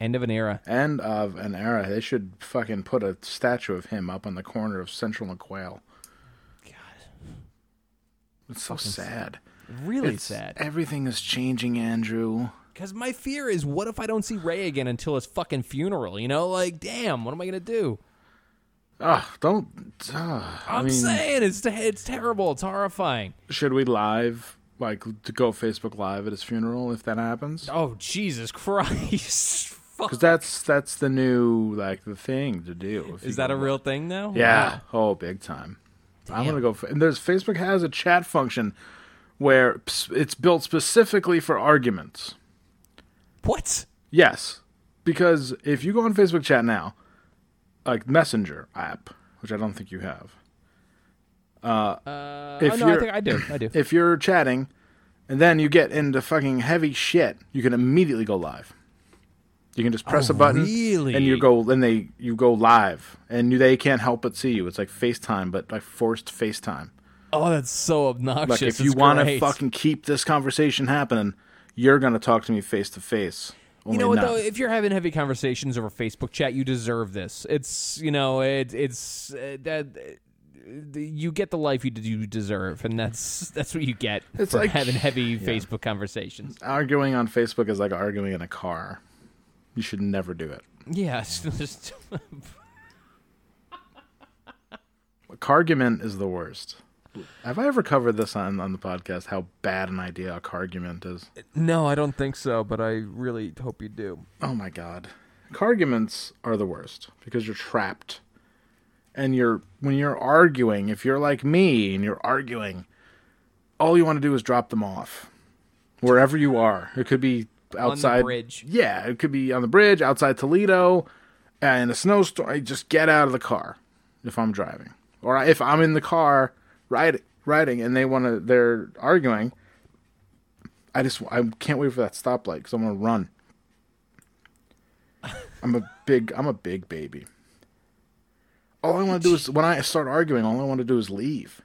end of an era. end of an era. They should fucking put a statue of him up on the corner of Central and Quail. It's so sad. really It's- sad. Everything is changing, Andrew. Because my fear is, what if I don't see Ray again until his fucking funeral? You know, like, damn, what am I gonna do? Ugh, don't. ugh. I I'm mean, saying it's it's terrible. It's horrifying. should we live, like, to go Facebook Live at his funeral if that happens? Oh Jesus Christ! Fuck. Because that's that's the new like the thing to do. if you Is that go a real thing now? Yeah. Oh, big time. I'm gonna go. f- And there's Facebook has a chat function where it's built specifically for arguments. What? Yes, because if you go on Facebook chat now, like Messenger app, which I don't think you have, Uh, If oh, no, you're- think I do. I do. if you're chatting and then you get into fucking heavy shit, you can immediately go live. You can just press Oh, a button really? and you go and they you go live and they can't help but see you. It's like FaceTime, but like forced FaceTime. oh, that's so obnoxious. Like if you want to fucking keep this conversation happening, you're gonna talk to me face to face. You know what though? If you're having heavy conversations over Facebook chat, you deserve this. It's you know it, it's uh, that uh, you get the life you, you deserve, and that's that's what you get It's for like- having heavy Facebook conversations. Arguing on Facebook is like arguing in a car. You should never do it. Yeah, it's just Cargument is the worst. Have I ever covered this on, on the podcast? How bad an idea a cargument is? no, I don't think so. But I really hope you do. Oh my god. Carguments are the worst because you're trapped. And you're when you're arguing, if you're like me and you're arguing, all you want to do is drop them off. Wherever you are. It could be outside bridge. Yeah, it could be on the bridge outside Toledo uh, in a snowstorm. I just get out of the car if I'm driving. Or if I'm in the car riding riding and they want to they're arguing, I just I can't wait for that stoplight because I'm gonna run. I'm a big I'm a big baby. All I want to do is when I start arguing, all I want to do is leave.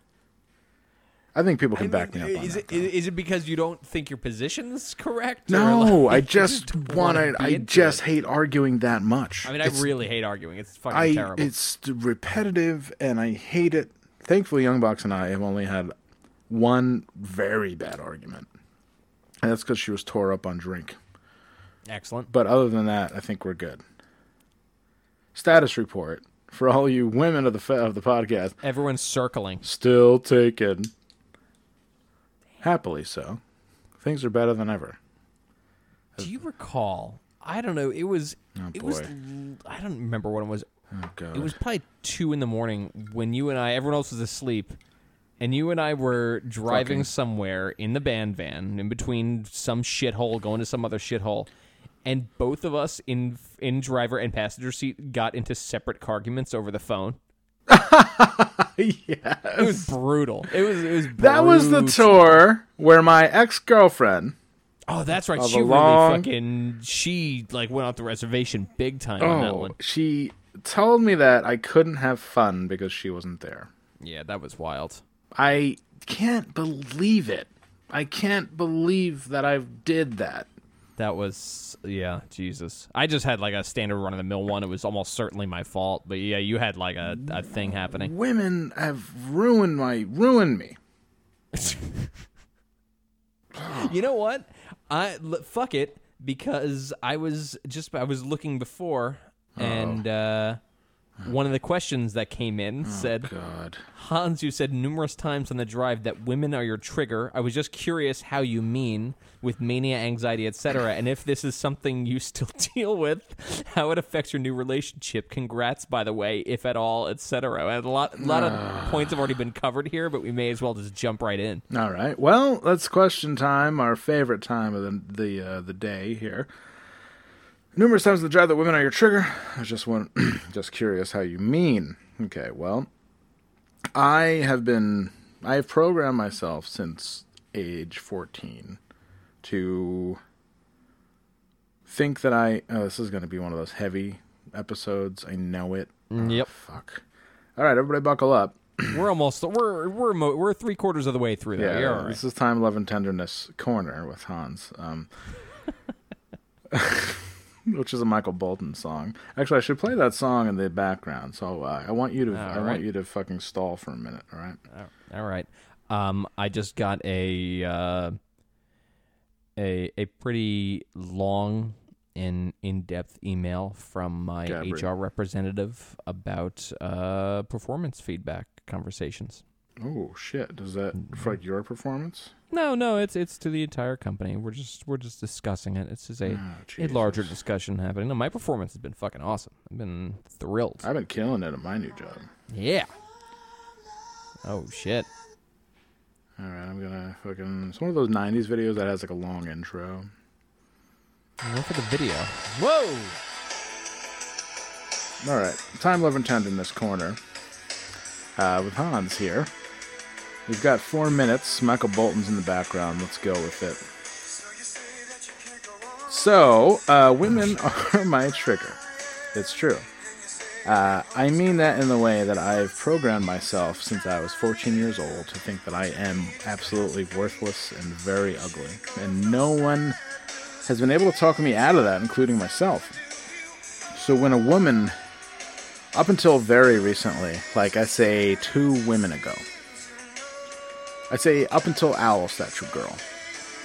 I think people can back me up on is that. it though. is it because you don't think your position's correct? or, no, like, I just want wanna I just it? hate arguing that much. I mean, I It's- really hate arguing. It's fucking I terrible. it's repetitive and I hate it. Thankfully, Young Box and I have only had one very bad argument, and that's because she was tore up on drink. Excellent. But other than that, I think we're good. Status report for all you women of the of the podcast. Everyone's circling. Still taken. Happily so. Things are better than ever. Do you recall? I don't know. It was. Oh, it was. I don't remember when it was. Oh god. It was probably two in the morning when you and I, everyone else was asleep, and you and I were driving Fucking- somewhere in the band van, in between some shithole going to some other shithole, and both of us in in driver and passenger seat got into separate arguments over the phone. yeah. It was brutal. It was. It was. That was the tour where my ex girlfriend. Oh, that's right. She really long- fucking. She like went off the reservation big time on that Oh, one. she told me that I couldn't have fun because she wasn't there. Yeah, that was wild. I can't believe it. I can't believe that I did that. That was yeah, Jesus. I just had like a standard run of the mill one. It was almost certainly my fault, but yeah, you had like a, a thing happening. Women have ruined my ruined me. You know what? I l- fuck it because I was just I was looking before and uh one of the questions that came in said God. Hans, you said numerous times on the drive that women are your trigger. I was just curious how you mean with mania, anxiety, etc., and if this is something you still deal with, how it affects your new relationship. Congrats, by the way, if at all, etc. And a lot, a lot of points have already been covered here, but we may as well just jump right in. All right. Well, that's question time, our favorite time of the the uh, the day here. Numerous times in the drive that women are your trigger. I was just one, just curious how you mean. Okay. Well, I have been I have programmed myself since age fourteen to think that I. Oh, this is going to be one of those heavy episodes. I know it. Oh, Yep. Fuck. All right, everybody, buckle up. We're almost we're we're mo- we're three quarters of the way through. There, Yeah, You're all right. this is time, love, and tenderness corner with Hans, um, which is a Michael Bolton song. Actually, I should play that song in the background. So uh, I want you to, I right. want you to fucking stall for a minute. All right. All right. Um, I just got a uh, a a pretty long and in depth email from my. HR representative about uh, performance feedback conversations. Oh shit! Does that affect your performance? No, no, it's it's to the entire company. We're just we're just discussing it. It's just a, Oh, a larger discussion happening. No, my performance has been fucking awesome. I've been thrilled. I've been killing it at my new job. yeah. Oh shit. All right, I'm gonna fucking. It's one of those '90s videos that has like a long intro. Look for the video. Whoa. All right, time, love, and this corner uh, with Hans here. We've got four minutes. Michael Bolton's in the background. Let's go with it. So, uh, women are my trigger. It's true. Uh, I mean that in the way that I've programmed myself since I was 14 years old to think that I am absolutely worthless and very ugly. And no one has been able to talk me out of that, including myself. So when a woman up until very recently, like I say two women ago. I say up until Owl Statue Girl.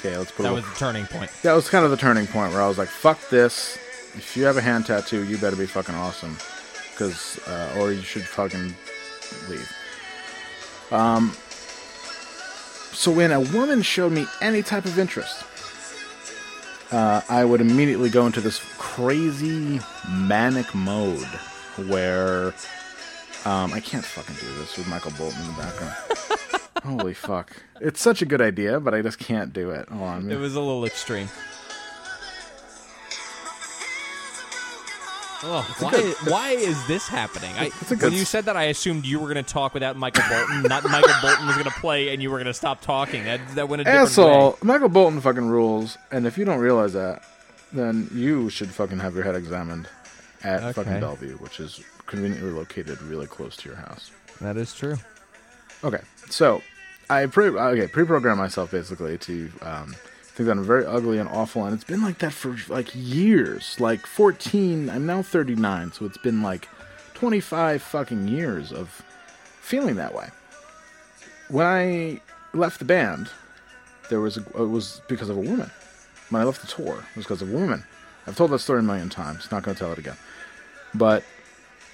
Okay, let's put That was the turning point. that was kind of the turning point where I was like, "Fuck this! If you have a hand tattoo, you better be fucking awesome, because uh, or you should fucking leave." Um. So when a woman showed me any type of interest, uh, I would immediately go into this crazy manic mode where um, I can't fucking do this with Michael Bolton in the background. Holy fuck! It's such a good idea, but I just can't do it. Hold on. It was a little extreme. Oh, why, why is this happening? I, a good when you said that, I assumed you were going to talk without Michael Bolton. not Michael Bolton was going to play, and you were going to stop talking. That, that went a different asshole. way. Michael Bolton fucking rules, and if you don't realize that, then you should fucking have your head examined at Okay. fucking Bellevue, which is conveniently located really close to your house. That is true. Okay, so I pre okay pre-programmed myself basically to um, think that I'm very ugly and awful, and it's been like that for like years. Like 14, I'm now 39, so it's been like 25 fucking years of feeling that way. When I left the band, there was a, it was because of a woman. When I left the tour, it was because of a woman. I've told that story a million times. Not going to tell it again. But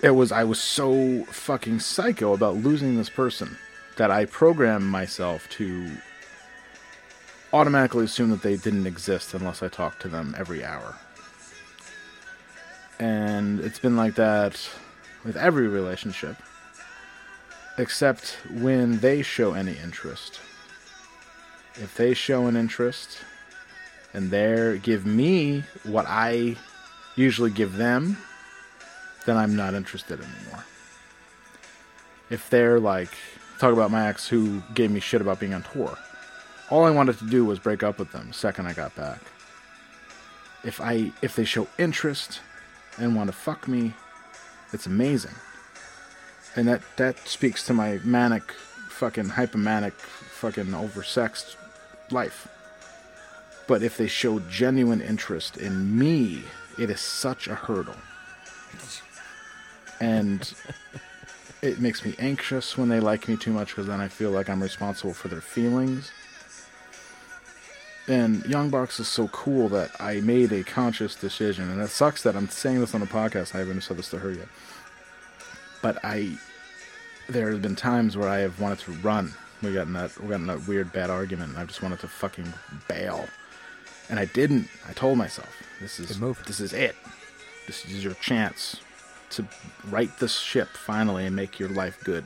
it was I was so fucking psycho about losing this person that I programmed myself to automatically assume that they didn't exist unless I talked to them every hour. And it's been like that with every relationship, except when they show any interest. If they show an interest and they give me what I usually give them, then I'm not interested anymore. if they're like talk about my ex who gave me shit about being on tour. All I wanted to do was break up with them the second I got back. If I if they show interest and want to fuck me, it's amazing. And that that speaks to my manic fucking hypomanic fucking oversexed life. But if they show genuine interest in me, it is such a hurdle. And it makes me anxious when they like me too much because then I feel like I'm responsible for their feelings. And Young Box is so cool that I made a conscious decision, and it sucks that I'm saying this on the podcast. I haven't said this to her yet, but I, there have been times where I have wanted to run. We got in that we got in that weird bad argument, and I just wanted to fucking bail, and I didn't. I told myself, this is this is it. This is your chance to right this ship finally and make your life good.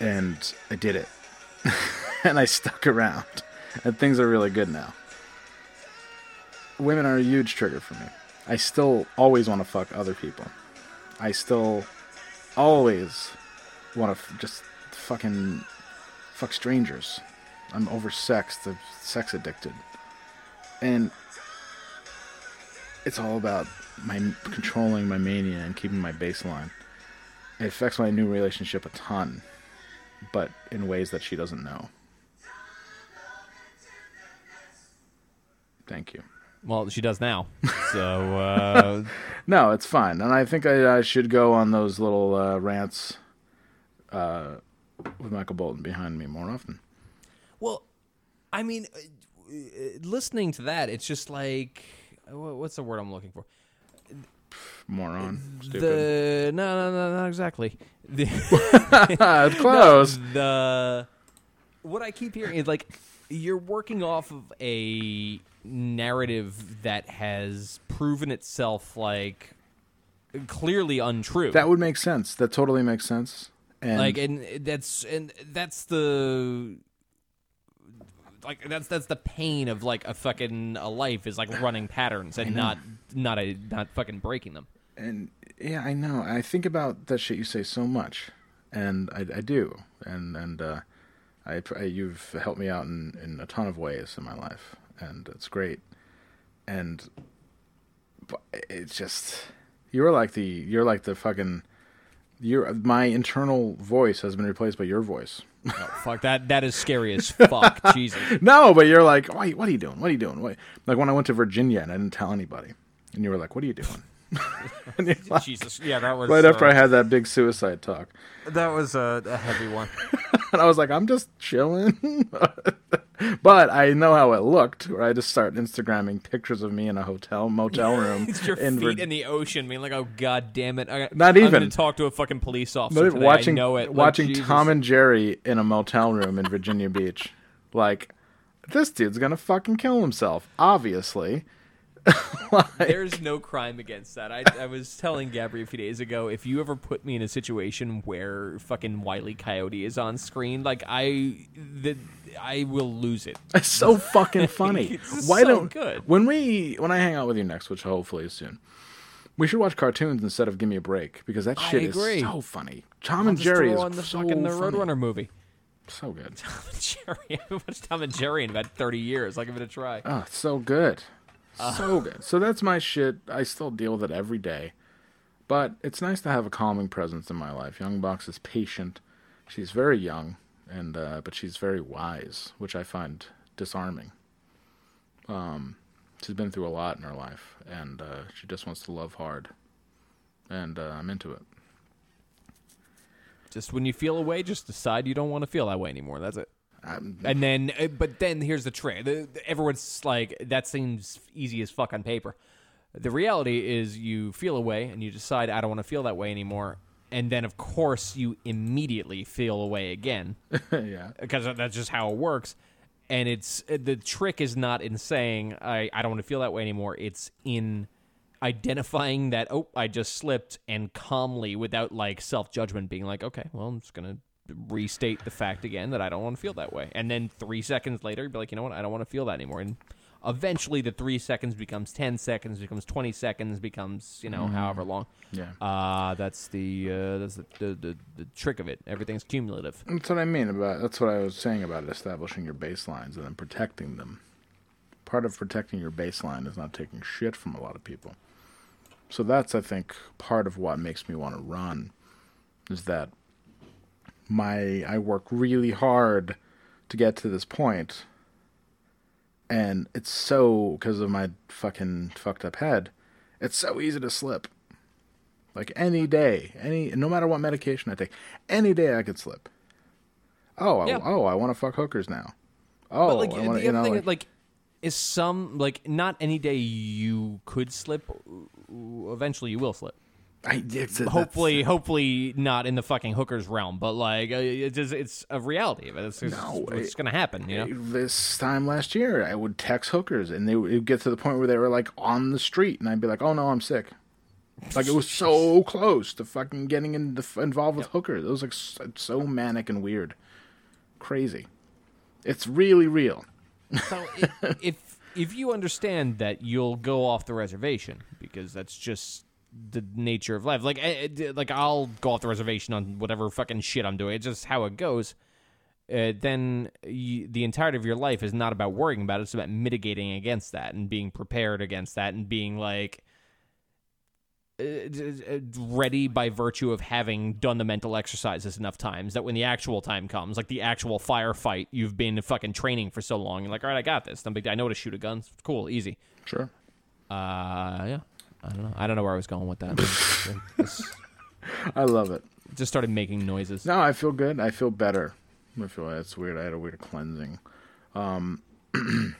And I did it. and I stuck around. And things are really good now. Women are a huge trigger for me. I still always want to fuck other people. I still always want to f- just fucking fuck strangers. I'm oversexed, I'm sex addicted. And it's all about my controlling my mania and keeping my baseline. It affects my new relationship a ton, but in ways that she doesn't know. Thank you. Well, she does now. So uh, No, it's fine, and I think I, I should go on those little uh, rants uh, with Michael Bolton behind me more often. Well, I mean, uh, listening to that, it's just like, what's the word I'm looking for? Moron, stupid. The no, no, no, not exactly. The, close. the what I keep hearing is like you're working off of a narrative that has proven itself like clearly untrue. That would make sense. That totally makes sense. And like and that's and that's the like that's that's the pain of like a fucking a life is like running patterns and not not a not fucking breaking them. and yeah, I know. I think about that shit you say so much, and I, I do, and and uh, I, I you've helped me out in in a ton of ways in my life, and it's great, and but it's just you're like the you're like the fucking you're my internal voice has been replaced by your voice. Oh, fuck that that is scary as fuck. Jesus. no, but you're like, wait, what are you doing? What are you doing? Like when I went to Virginia and I didn't tell anybody, and you were like, what are you doing? Like- Jesus. Yeah, that was right after uh, I had that big suicide talk. that was a, a heavy one. And I was like, I'm just chilling. but I know how it looked, where I just start Instagramming pictures of me in a hotel, motel room. It's your in feet Vir- in the ocean, being like, "Oh God damn it!" I, Not I'm even. talk to a fucking police officer. Not today. watching, I know it. Watching Jesus. Tom and Jerry in a motel room in Virginia Beach. Like, this dude's gonna fucking kill himself, obviously. There's no crime against that. I, I was telling Gabri a few days ago, if you ever put me in a situation where fucking Wiley Coyote is on screen, like I, the, I will lose it. It's so fucking funny. Why so don't good. when we when I hang out with you next, which hopefully is soon, we should watch cartoons instead of Give Me a Break because that shit is so funny. Tom and Jerry is on the so fucking the. Roadrunner movie. So good. Tom and Jerry. I haven't watched Tom and Jerry in about thirty years. I'll give it a try. Oh, it's so good. Uh. So good. So that's my shit. I still deal with it every day. But it's nice to have a calming presence in my life. Young Box is patient. She's very young, and uh, but she's very wise, which I find disarming. Um, she's been through a lot in her life, and uh, she just wants to love hard, and uh, I'm into it. Just when you feel a way, just decide you don't want to feel that way anymore. That's it. I'm, And then, uh, but then here's the trick. Everyone's like, that seems easy as fuck on paper. The reality is, you feel a way and you decide, I don't want to feel that way anymore. And then, of course, you immediately feel a way again yeah. because that's just how it works. And it's uh, the trick is not in saying, I, I don't want to feel that way anymore. It's in identifying that, oh, I just slipped and calmly, without like self judgment, being like, okay, well, I'm just going to restate the fact again that I don't want to feel that way. And then three seconds later, you'd be like, you know what? I don't want to feel that anymore. And eventually the three seconds becomes ten seconds, becomes twenty seconds, becomes you know however long. Yeah. Uh, that's the uh, that's the, the, the the trick of it. Everything's cumulative. That's what I mean about. That's what I was saying about establishing your baselines and then protecting them. Part of protecting your baseline is not taking shit from a lot of people. So that's, I think, part of what makes me want to run, is that my I work really hard to get to this point, and it's so because of my fucking fucked up head. It's so easy to slip. Like any day, any no matter what medication I take, any day I could slip. Oh, Yeah. I, oh, I want to fuck hookers now. Oh, But like I wanna, the you other know, thing, like, like, is some like not any day you could slip. Eventually, you will slip. I, it's, it's, hopefully, hopefully not in the fucking hookers realm, but like uh, it's just, it's a reality of it. It's, it's, No, it's going to happen. You know, this time last year, I would text hookers, and they would get to the point where they were like on the street, and I'd be like, "Oh no, I'm sick." Like it was so close to fucking getting in the, involved with hookers. It was like so, so manic and weird, crazy. It's really real. so if if you understand that you'll go off the reservation because that's just the nature of life. Like, I, like I'll go off the reservation on whatever fucking shit I'm doing. It's just how it goes. Uh, then you, the entirety of your life is not about worrying about it. It's about mitigating against that and being prepared against that and being like uh, uh, ready by virtue of having done the mental exercises enough times that when the actual time comes, like the actual firefight, you've been fucking training for so long. You're like, all right, I got this. I know how to shoot a gun. It's cool, easy. Sure. Uh, yeah. I don't know. I don't know where I was going with that. Just- I love it. just started making noises. No, I feel good. I feel better. I feel that's weird. I had a weird cleansing. Um,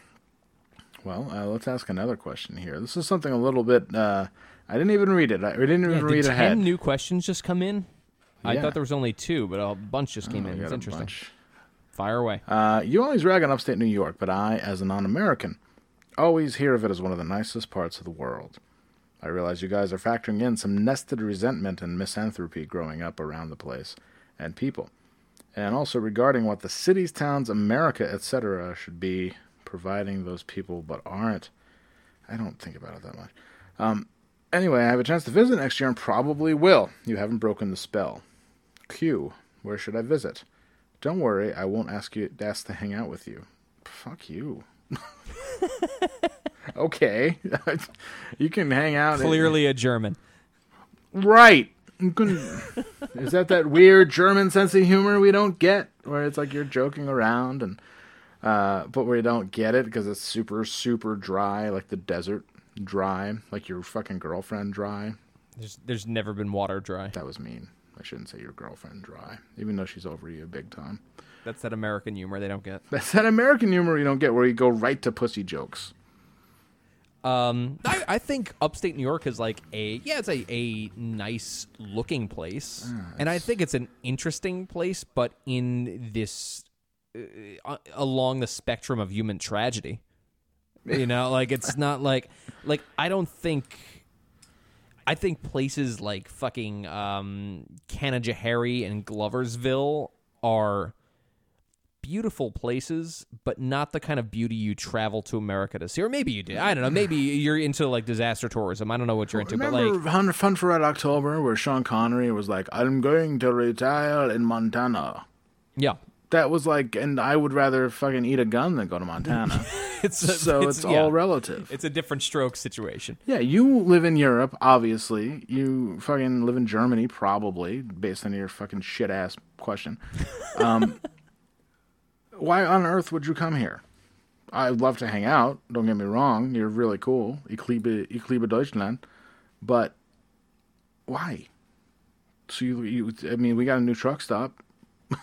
well, uh, let's ask another question here. This is something a little bit. Uh, I didn't even read it. I we didn't even Yeah, did read ten ahead. new questions just come in? I thought there was only two, but a bunch just came Oh, in. It's interesting. bunch. Fire away. Uh, you always rag on upstate New York, but I, as a non-American, always hear of it as one of the nicest parts of the world. I realize you guys are factoring in some nested resentment and misanthropy growing up around the place and people, and also regarding what the cities, towns, America, etc., should be providing those people, but aren't. I don't think about it that much. Um, anyway, I have a chance to visit next year and probably will. You haven't broken the spell. Q. Where should I visit? Don't worry, I won't ask you ask to hang out with you. Fuck you. okay, you can hang out. Clearly a German. right. Is that that weird German sense of humor we don't get, where it's like you're joking around and, uh, but we don't get it because it's super super dry, like the desert dry, like your fucking girlfriend dry. There's there's never been water dry. That was mean. I shouldn't say your girlfriend dry, even though she's over you big time. That's that American humor they don't get. That's that American humor you don't get, where you go right to pussy jokes. Um, I, I think upstate New York is like a yeah, it's a, a nice looking place, and I think it's an interesting place, but in this uh, uh, along the spectrum of human tragedy, you know, like it's not like like I don't think. I think places like fucking um, Canajoharie and Gloversville are beautiful places, but not the kind of beauty you travel to America to see. Or maybe you did. I don't know. Maybe you're into like disaster tourism. I don't know what you're into, but Remember like Hunt, for Red October, where Sean Connery was like, "I'm going to retire in Montana." yeah, That was like, and I would rather fucking eat a gun than go to Montana. it's a, so it's, yeah. all relative. It's a different stroke situation. yeah, you live in Europe, obviously. You fucking live in Germany, probably, based on your fucking shit ass question. Um, why on earth would you come here? I'd love to hang out. Don't get me wrong. You're really cool. Ich liebe, ich liebe Deutschland. But why? So you, you, I mean, we got a new truck stop.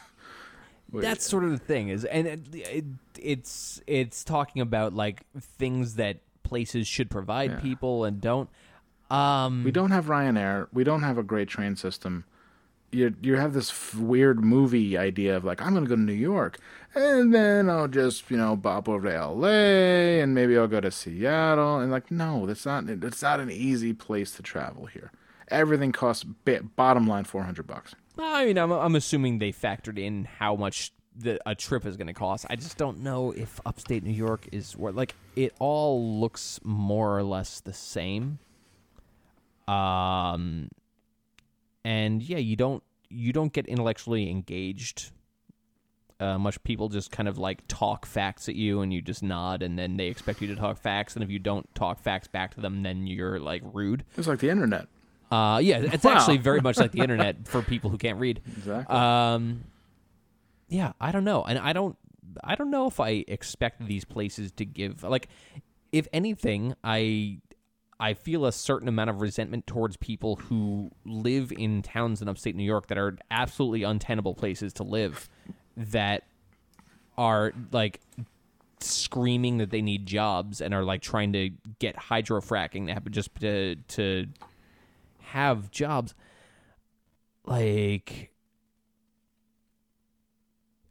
That's sort of the thing is, and it, it, it's it's talking about like things that places should provide Yeah. people and don't. Um, We don't have Ryanair. We don't have a great train system. You you have this f- weird movie idea of like I'm gonna go to New York and then I'll just you know bop over to L.A. and maybe I'll go to Seattle and like no that's not it's not an easy place to travel here. Everything costs bottom line four hundred bucks. I mean, I'm I'm assuming they factored in how much the, a trip is going to cost. I just don't know if upstate New York is where like it all looks more or less the same. Um, and yeah, you don't you don't get intellectually engaged. Uh, much people just kind of like talk facts at you, and you just nod, and then they expect you to talk facts, and if you don't talk facts back to them, then you're like rude. It's like the internet. Uh, yeah, it's Wow. actually very much like the internet for people who can't read. Exactly. Um, yeah, I don't know, and I don't, I don't know if I expect these places to give like, if anything, I, I feel a certain amount of resentment towards people who live in towns in upstate New York that are absolutely untenable places to live, that are like screaming that they need jobs and are like trying to get hydrofracking to happen just to to have jobs like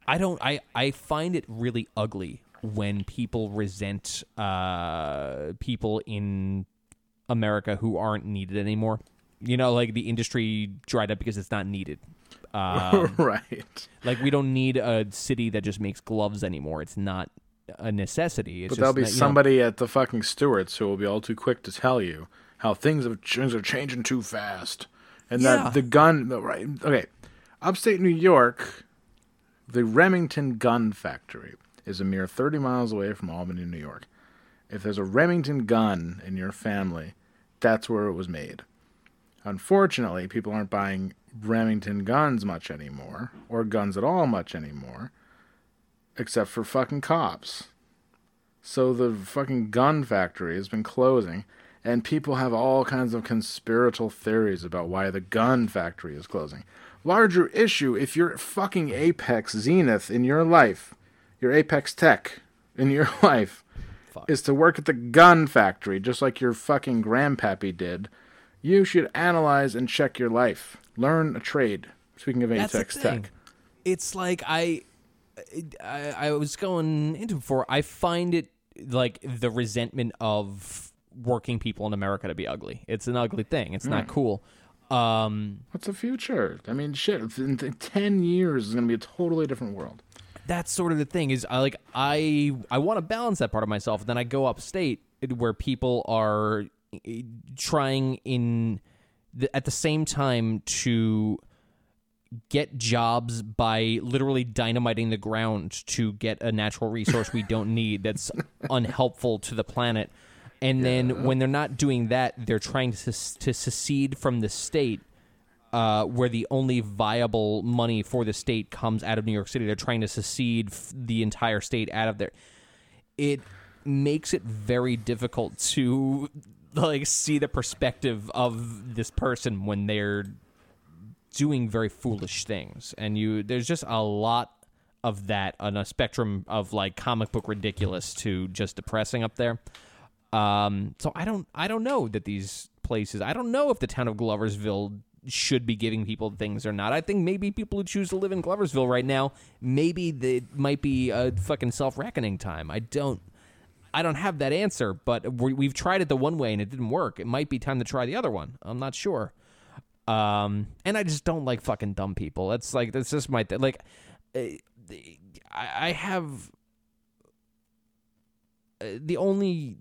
I don't I I find it really ugly when people resent uh people in America who aren't needed anymore. You know, like the industry dried up because it's not needed. Um, right. like we don't need a city that just makes gloves anymore. It's not a necessity. It's But just there'll be not- you know- somebody at the fucking Stewart's who will be all too quick to tell you how things have things are changing too fast, and Yeah. that the gun. Right. Okay. Upstate New York, the Remington Gun Factory is a mere 30 miles away from Albany, New York. If there's a Remington gun in your family, that's where it was made. Unfortunately, people aren't buying Remington guns much anymore, or guns at all much anymore, except for fucking cops. So the fucking gun factory has been closing, and people have all kinds of conspiratorial theories about why the gun factory is closing. Larger issue if you're fucking Apex Zenith in your life, your Apex Tech in your life, is to work at the gun factory, just like your fucking grandpappy did. You should analyze and check your life. Learn a trade. Speaking of the Tech. It's like I, I, I was going into before. I find it like the resentment of working people in America to be ugly. It's an ugly thing. It's Hmm. not cool. Um, What's the future? I mean, shit. In ten years, is going to be a totally different world. that's sort of the thing. Is I like I I want to balance that part of myself. And then I go upstate where people are trying in at the same time to get jobs by literally dynamiting the ground to get a natural resource we don't need that's unhelpful to the planet. And then when they're not doing that, they're trying to, to secede from the state uh, where the only viable money for the state comes out of New York City. They're trying to secede f- the entire state out of there. It makes it very difficult to like see the perspective of this person when they're doing very foolish things. And you there's just a lot of that on a spectrum of like comic book ridiculous to just depressing up there. Um so i don't i don't know that these places i don't know if the town of gloversville should be giving people things or not. I think maybe people who choose to live in gloversville right now maybe it might be a fucking self-reckoning time. I don't I don't have that answer, but we, we've tried it the one way and it didn't work. It might be time to try the other one. I'm not sure. Um, and I just don't like fucking dumb people. That's like that's just my th- like. Uh, I, I have uh, the only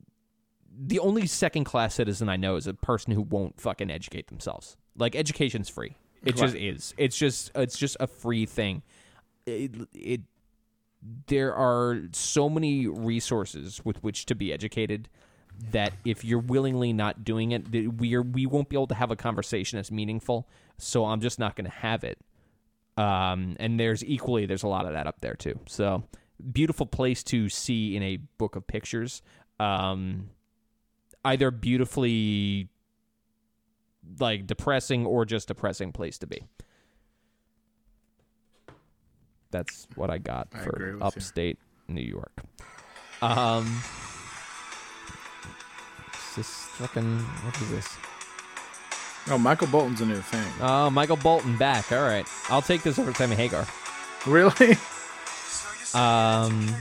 the only second class citizen I know is a person who won't fucking educate themselves. Like education's free. It just is. It's just it's just a free thing. It, it there are so many resources with which to be educated that if you're willingly not doing it, we are we won't be able to have a conversation that's meaningful. So I'm just not going to have it. Um, and there's equally there's a lot of that up there too. So beautiful place to see in a book of pictures. Um, either beautifully like depressing or just depressing place to be. That's what I got I for with you. upstate New York. Um, this fucking what is this? Oh, Michael Bolton's a new thing. Oh, Michael Bolton back. All right, I'll take this over Sammy Hagar. Really? Um,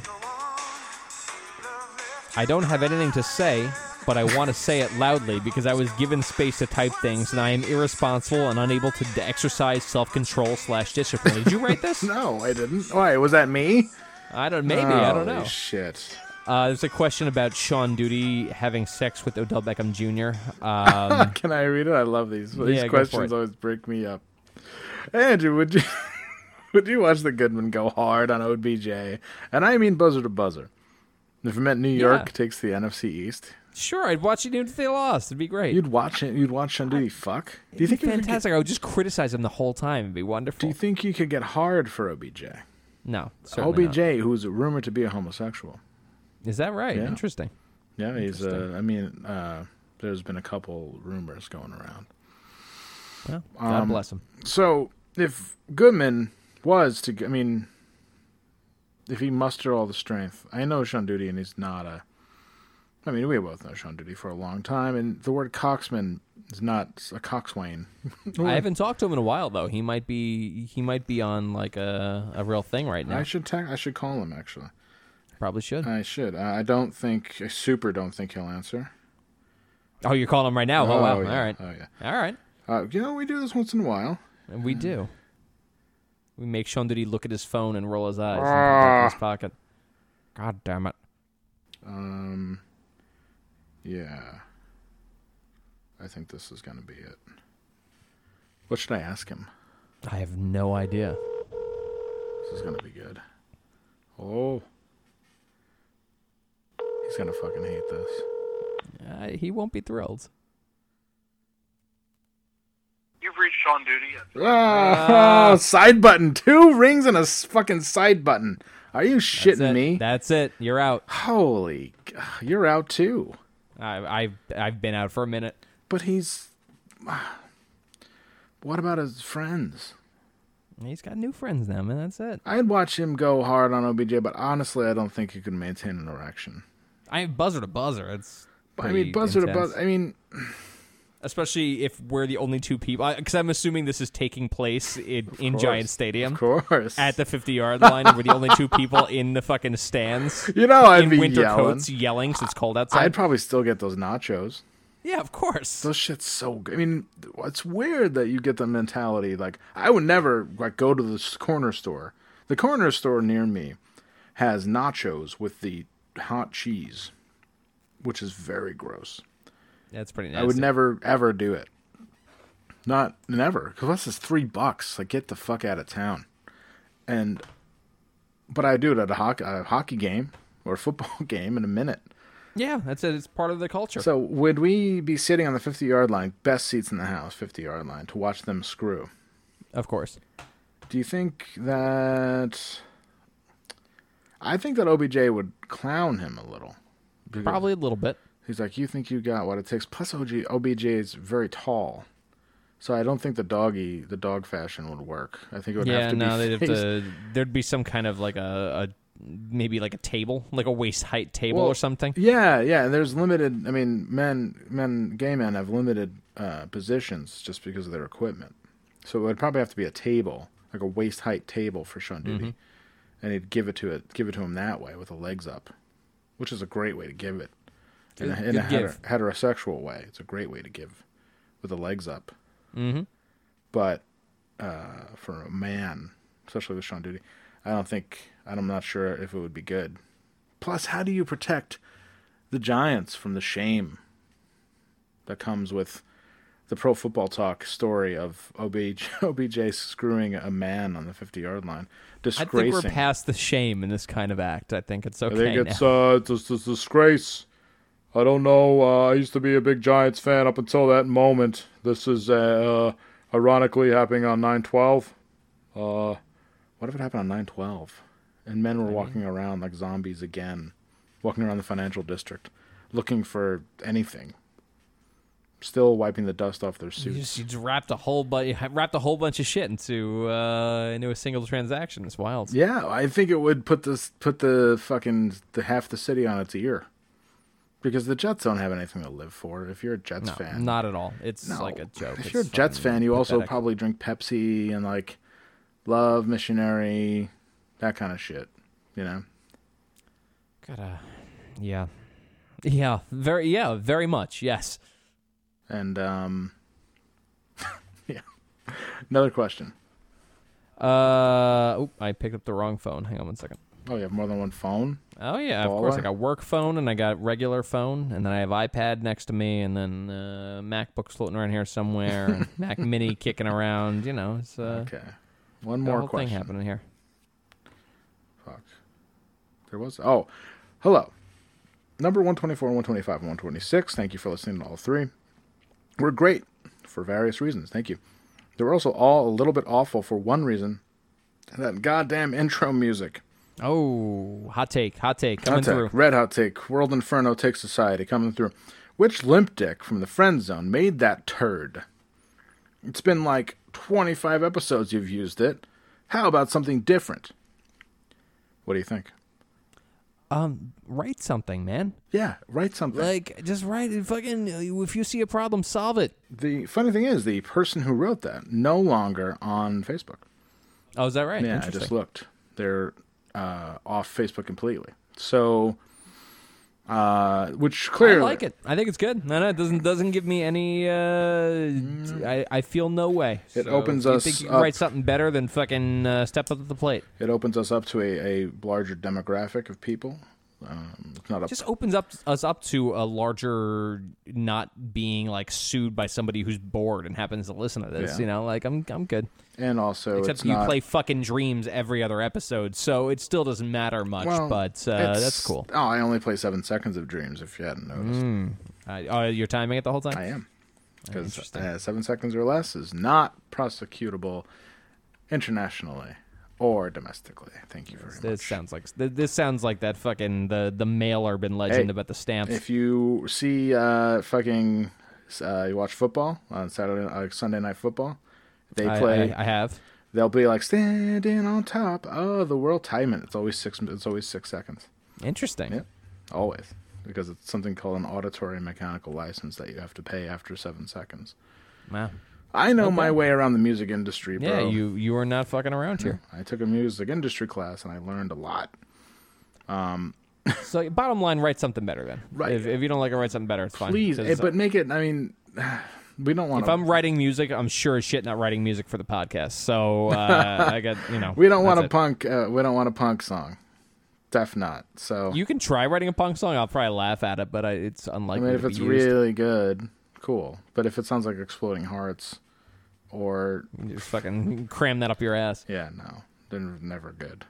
I don't have anything to say but I want to say it loudly because I was given space to type things, and I am irresponsible and unable to d- exercise self-control slash discipline. Did you write this? No, I didn't. Why? Was that me? I don't. Maybe I don't know. Shit. Uh, there's a question about Sean Duty having sex with Odell Beckham Jr. Um, Can I read it? I love these. These for questions always break me up. Andrew, would you would you watch the Goodman go hard on OBJ? And I mean buzzer to buzzer. If it meant New York Yeah. takes the NFC East, sure, I'd watch it even if they lost. It'd be great. you'd watch it. You'd watch Sean Duty fuck. Do you think be you could get, fantastic? I would just criticize him the whole time. It'd be wonderful. Do you think you could get hard for OBJ? no, certainly OBJ, not. who's rumored to be a homosexual. Is that right? Yeah. Interesting. Yeah, he's. Uh, I mean, uh, there's been a couple rumors going around. Well, God Um, bless him. So if Goodman was to, I mean, if he mustered all the strength, I know Sean Duty, and he's not a. I mean, we both know Sean Duty for a long time, and the word coxman is not a coxswain. I haven't talked to him in a while though. He might be he might be on like a, a real thing right now. I should ta- I should call him actually. Probably should. I should. I I don't think. I super don't think he'll answer. oh, you're calling him right now. Oh, wow. yeah. All right. Oh yeah. All right. Uh, you know, we do this once in a while. And we do. We make Sean Duty look at his phone and roll his eyes and put it back in his pocket. God damn it. Um. Yeah. I think this is going to be it. What should I ask him? I have no idea. This is gonna be good. Oh. He's gonna fucking hate this. Uh, he won't be thrilled. You've reached Sean Duty. At Oh, side button. Two rings and a fucking side button. Are you shitting it. me? That's it. You're out. Holy. You're out too. I, I've I've been out for a minute. But he's. What about his friends? He's got new friends now, man. That's it. I'd watch him go hard on OBJ, but honestly, I don't think he could maintain an erection. I buzzer to buzzer. It's I mean, buzzer to buzzer. I mean, especially if we're the only two people. Because I'm assuming this is taking place in, in Giant Stadium of course. at the 50 yard line, and we're the only two people in the fucking stands you know, I'd in be winter yelling. coats yelling since it's cold outside. I'd probably still get those nachos. yeah, of course. Those shit's so good. I mean, it's weird that you get the mentality. Like, I would never like go to the corner store. The corner store near me has nachos with the hot cheese, which is very gross. That's pretty. I would never ever do it. Not never, because this is three bucks. Like, get the fuck out of town. And, but I do it at a hockey, a hockey game or a football game in a minute. Yeah, that's it. It's part of the culture. So would we be sitting on the 50 yard line, best seats in the house, 50 yard line, to watch them screw? of course. Do you think that? I think that OBJ would clown him a little. Probably a little bit. He's like, you think you got what it takes. Plus, OG, OBJ is very tall, so I don't think the doggy, the dog fashion would work. I think it would Yeah, have to no, be they'd have to. There'd be some kind of like a, a maybe like a table, like a waist height table Well, or something. Yeah, yeah. and There's limited. I mean, men, men, gay men have limited uh, positions just because of their equipment. So it would probably have to be a table, like a waist height table for Sean Duty, Mm-hmm. and he'd give it to it, give it to him that way with the legs up, which is a great way to give it. In a, in a heter- heterosexual way, it's a great way to give with the legs up. Mm-hmm. But uh, for a man, especially with Sean Duty, I don't think I'm not sure if it would be good. Plus, how do you protect the Giants from the shame that comes with the Pro Football Talk story of OBJ, OBJ screwing a man on the 50 yard line, I think we're past the shame in this kind of act. I think it's okay I think it's uh, it's, it's a disgrace. I don't know. Uh, I used to be a big Giants fan up until that moment. This is uh, ironically happening on nine twelve. Uh, what if it happened on nine twelve, and men were walking around like zombies again, walking around the financial district, looking for anything, still wiping the dust off their You suits. just, you just wrapped a whole bu- wrapped a whole bunch of shit into uh, into a single transaction. It's wild. Yeah, I think it would put this put the fucking the half the city on its ear. Because the Jets don't have anything to live for. If you're a Jets No, fan, not at all. It's No. like a joke. If It's you're a Jets fan, you also probably drink Pepsi and like love missionary, that kind of shit. You know, gotta. Yeah, Yeah, very yeah, very much. Yes. And um, yeah. Another question. Uh, oop, I picked up the wrong phone. Hang on one second. Oh, you have more than one phone? Oh yeah, of course. I got work phone and I got regular phone, and then I have iPad next to me, and then uh, MacBook's floating around here somewhere, and Mac Mini kicking around. You know, it's uh, Okay. One more whole question. thing happening here. Fuck. There was. Oh, hello. Number 124, 125, and 126. Thank you for listening to all three. We're great for various reasons. Thank you. They were also all a little bit awful for one reason. That goddamn intro music. Oh, hot take, hot take coming Hot take, through. Red Hot Take, World Inferno Take Society coming through. Which limp dick from the friend zone made that turd? It's been like 25 episodes you've used it. How about something different? What do you think? Um, write something, man. Yeah, write something. Like, just write it. Fucking, if you see a problem, solve it. the funny thing is, the person who wrote that no longer on Facebook. Oh, is that right? Yeah, I just looked. They're uh, off Facebook completely. So, uh, which clearly I like it. I think it's good. No, no, it doesn't doesn't give me any. Uh, I I feel no way. It So opens you us think you can up- write something better than fucking uh, step up to the plate. It opens us up to a, a larger demographic of people. Um, not Just opens up us up to a larger not being like sued by somebody who's bored and happens to listen to this. Yeah. You know, like I'm I'm good. And also Except it's you not, play fucking dreams every other episode, so it still doesn't matter much. well, but uh, that's cool. Oh, I only play seven seconds of dreams. If you hadn't noticed, Uh, oh, you're timing it the whole time. I am because uh, seven seconds or less is not prosecutable internationally or domestically. Thank you very This much. sounds like this sounds like that fucking the the male urban legend Hey, about the stamps. If you see uh, fucking uh, you watch football on Saturday, uh, Sunday night football, they play. I, I have. they'll be like standing on top of the world. Time it. It's always six. It's always six seconds. Interesting. Yep. Always because it's something called an auditory mechanical license that you have to pay after seven seconds. Wow. I know my way around the music industry, bro. Yeah, you you are not fucking around here. I took a music industry class and I learned a lot. Um, So bottom line, write something better then. Right. If, if you don't like it, write something better. It's fine. Please, eh, but make it. I mean, we don't want if. I'm writing music, I'm sure as shit not writing music for the podcast. So uh, I got you know. We don't want a it. punk. Uh, we don't want a punk song. Def not. So You can try writing a punk song. I'll probably laugh at it, but I, it's I unlikely. mean, if it's used. really good, cool. But if it sounds like Exploding Hearts, or You just fucking cram that up your ass. yeah, no, then never good.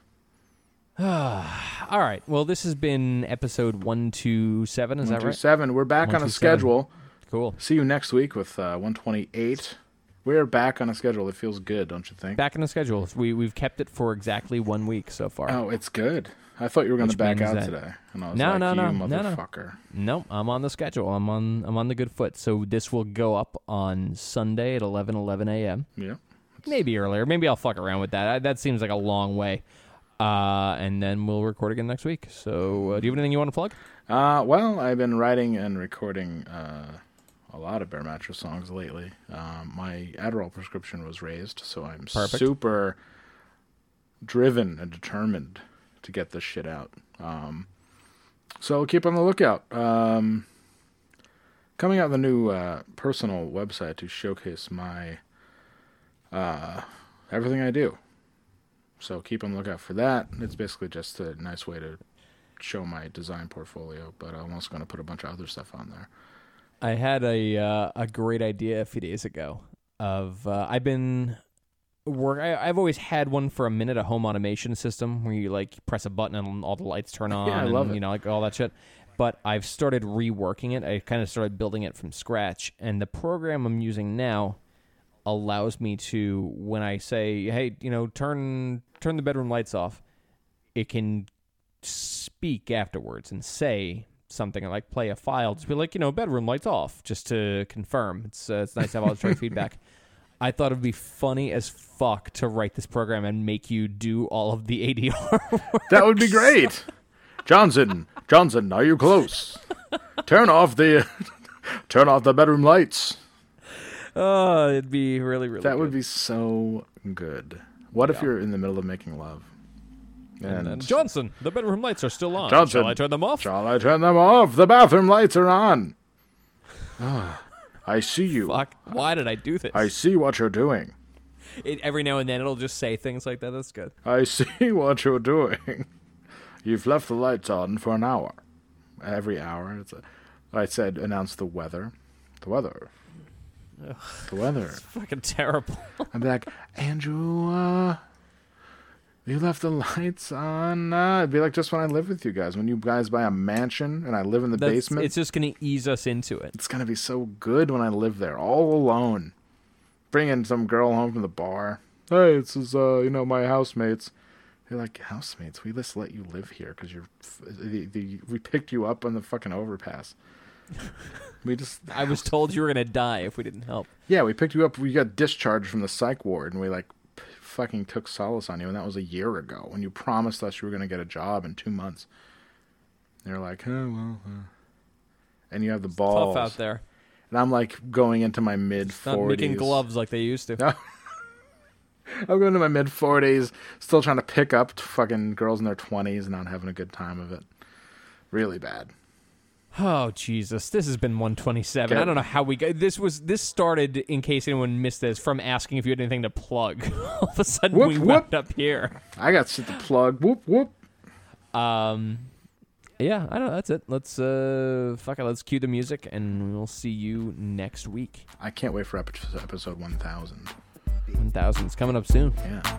All right. Well, this has been episode one two seven. Is One that two right? seven. We're back on a 127. schedule. Cool. See you next week with uh, 128. We're back on a schedule. It feels good, don't you think? Back on the schedule. We we've kept it for exactly one week so far. Oh, it's good. I thought you were going to back out that- today, and I was No, like, no, "You no, no, no. motherfucker!" No, I'm on the schedule. I'm on I'm on the good foot. So this will go up on Sunday at 11 11 a.m. Yeah. Maybe earlier. Maybe I'll fuck around with that. I, that seems like a long way. Uh, and then we'll record again next week. So, uh, do you have anything you want to plug? Uh, well, I've been writing and recording uh, a lot of Bear Mattress songs lately. Um, my Adderall prescription was raised, so I'm Perfect. super driven and determined to get this shit out. Um, so keep on the lookout. Um, coming out the new uh, personal website to showcase my uh, everything I do. So keep on the lookout for that. It's basically just a nice way to show my design portfolio, but I'm also going to put a bunch of other stuff on there. I had a uh, a great idea a few days ago. Of uh, I've been work. I, I've always had one for a minute, a home automation system where you like press a button and all the lights turn on. Yeah, I love and, it. You know, like all that shit. But I've started reworking it. I kind of started building it from scratch, and the program I'm using now allows me to when I say, "Hey, you know, turn turn the bedroom lights off," it can speak afterwards and say something like play a file, just be like, you know, bedroom lights off, just to confirm. It's uh, it's nice to have all direct feedback. I thought it'd be funny as fuck to write this program and make you do all of the ADR. That would be great. Johnson, Johnson, are you close? Turn off the turn off the bedroom lights. oh, it'd be really, really. That would be so good. What if you're in the middle of making love? And, And- Johnson, the bedroom lights are still on. Johnson, Shall I turn them off? Shall I turn them off? The bathroom lights are on. Ah, I see you. Fuck. Why did I do this? I see what you're doing. It, every now and then it'll just say things like that. That's good. I see what you're doing. You've left the lights on for an hour. Every hour. It's a, I said, announce the weather. The weather. The weather. It's Fucking terrible. I'd be like, Andrew, uh, you left the lights on. Uh, it'd be like just when I live with you guys. When you guys buy a mansion and I live in the That's- basement. It's just going to ease us into it. It's gonna be so good when I live there, all alone. Bringing some girl home from the bar. Hey, this is uh, you know, my housemates. You're like housemates. We just let you live here because you're. f- The, the, we picked you up on the fucking overpass. we just. I was told you were going to die if we didn't help. Yeah, we picked you up. We got discharged from the psych ward, and we like fucking took solace on you, and that was a year ago when you promised us you were gonna get a job in two months. And you're like, oh well. Uh. And you have the balls Tough out there. and I'm like going into my mid Not forties. making gloves like they used to. No. I'm going to my mid forties, still trying to pick up fucking girls in their twenties, and not having a good time of it. Really bad. Oh Jesus! This has been 127. Okay. I don't know how we got this. Was this started in case anyone missed this from asking if you had anything to plug? All of a sudden, Whoop, we whoop. wound up here. I got shit to plug. Whoop whoop. Um, yeah, I don't know. That's it. Let's uh, fuck it. Let's cue the music, and we'll see you next week. I can't wait for episode one thousand. 1000 is coming up soon. Yeah.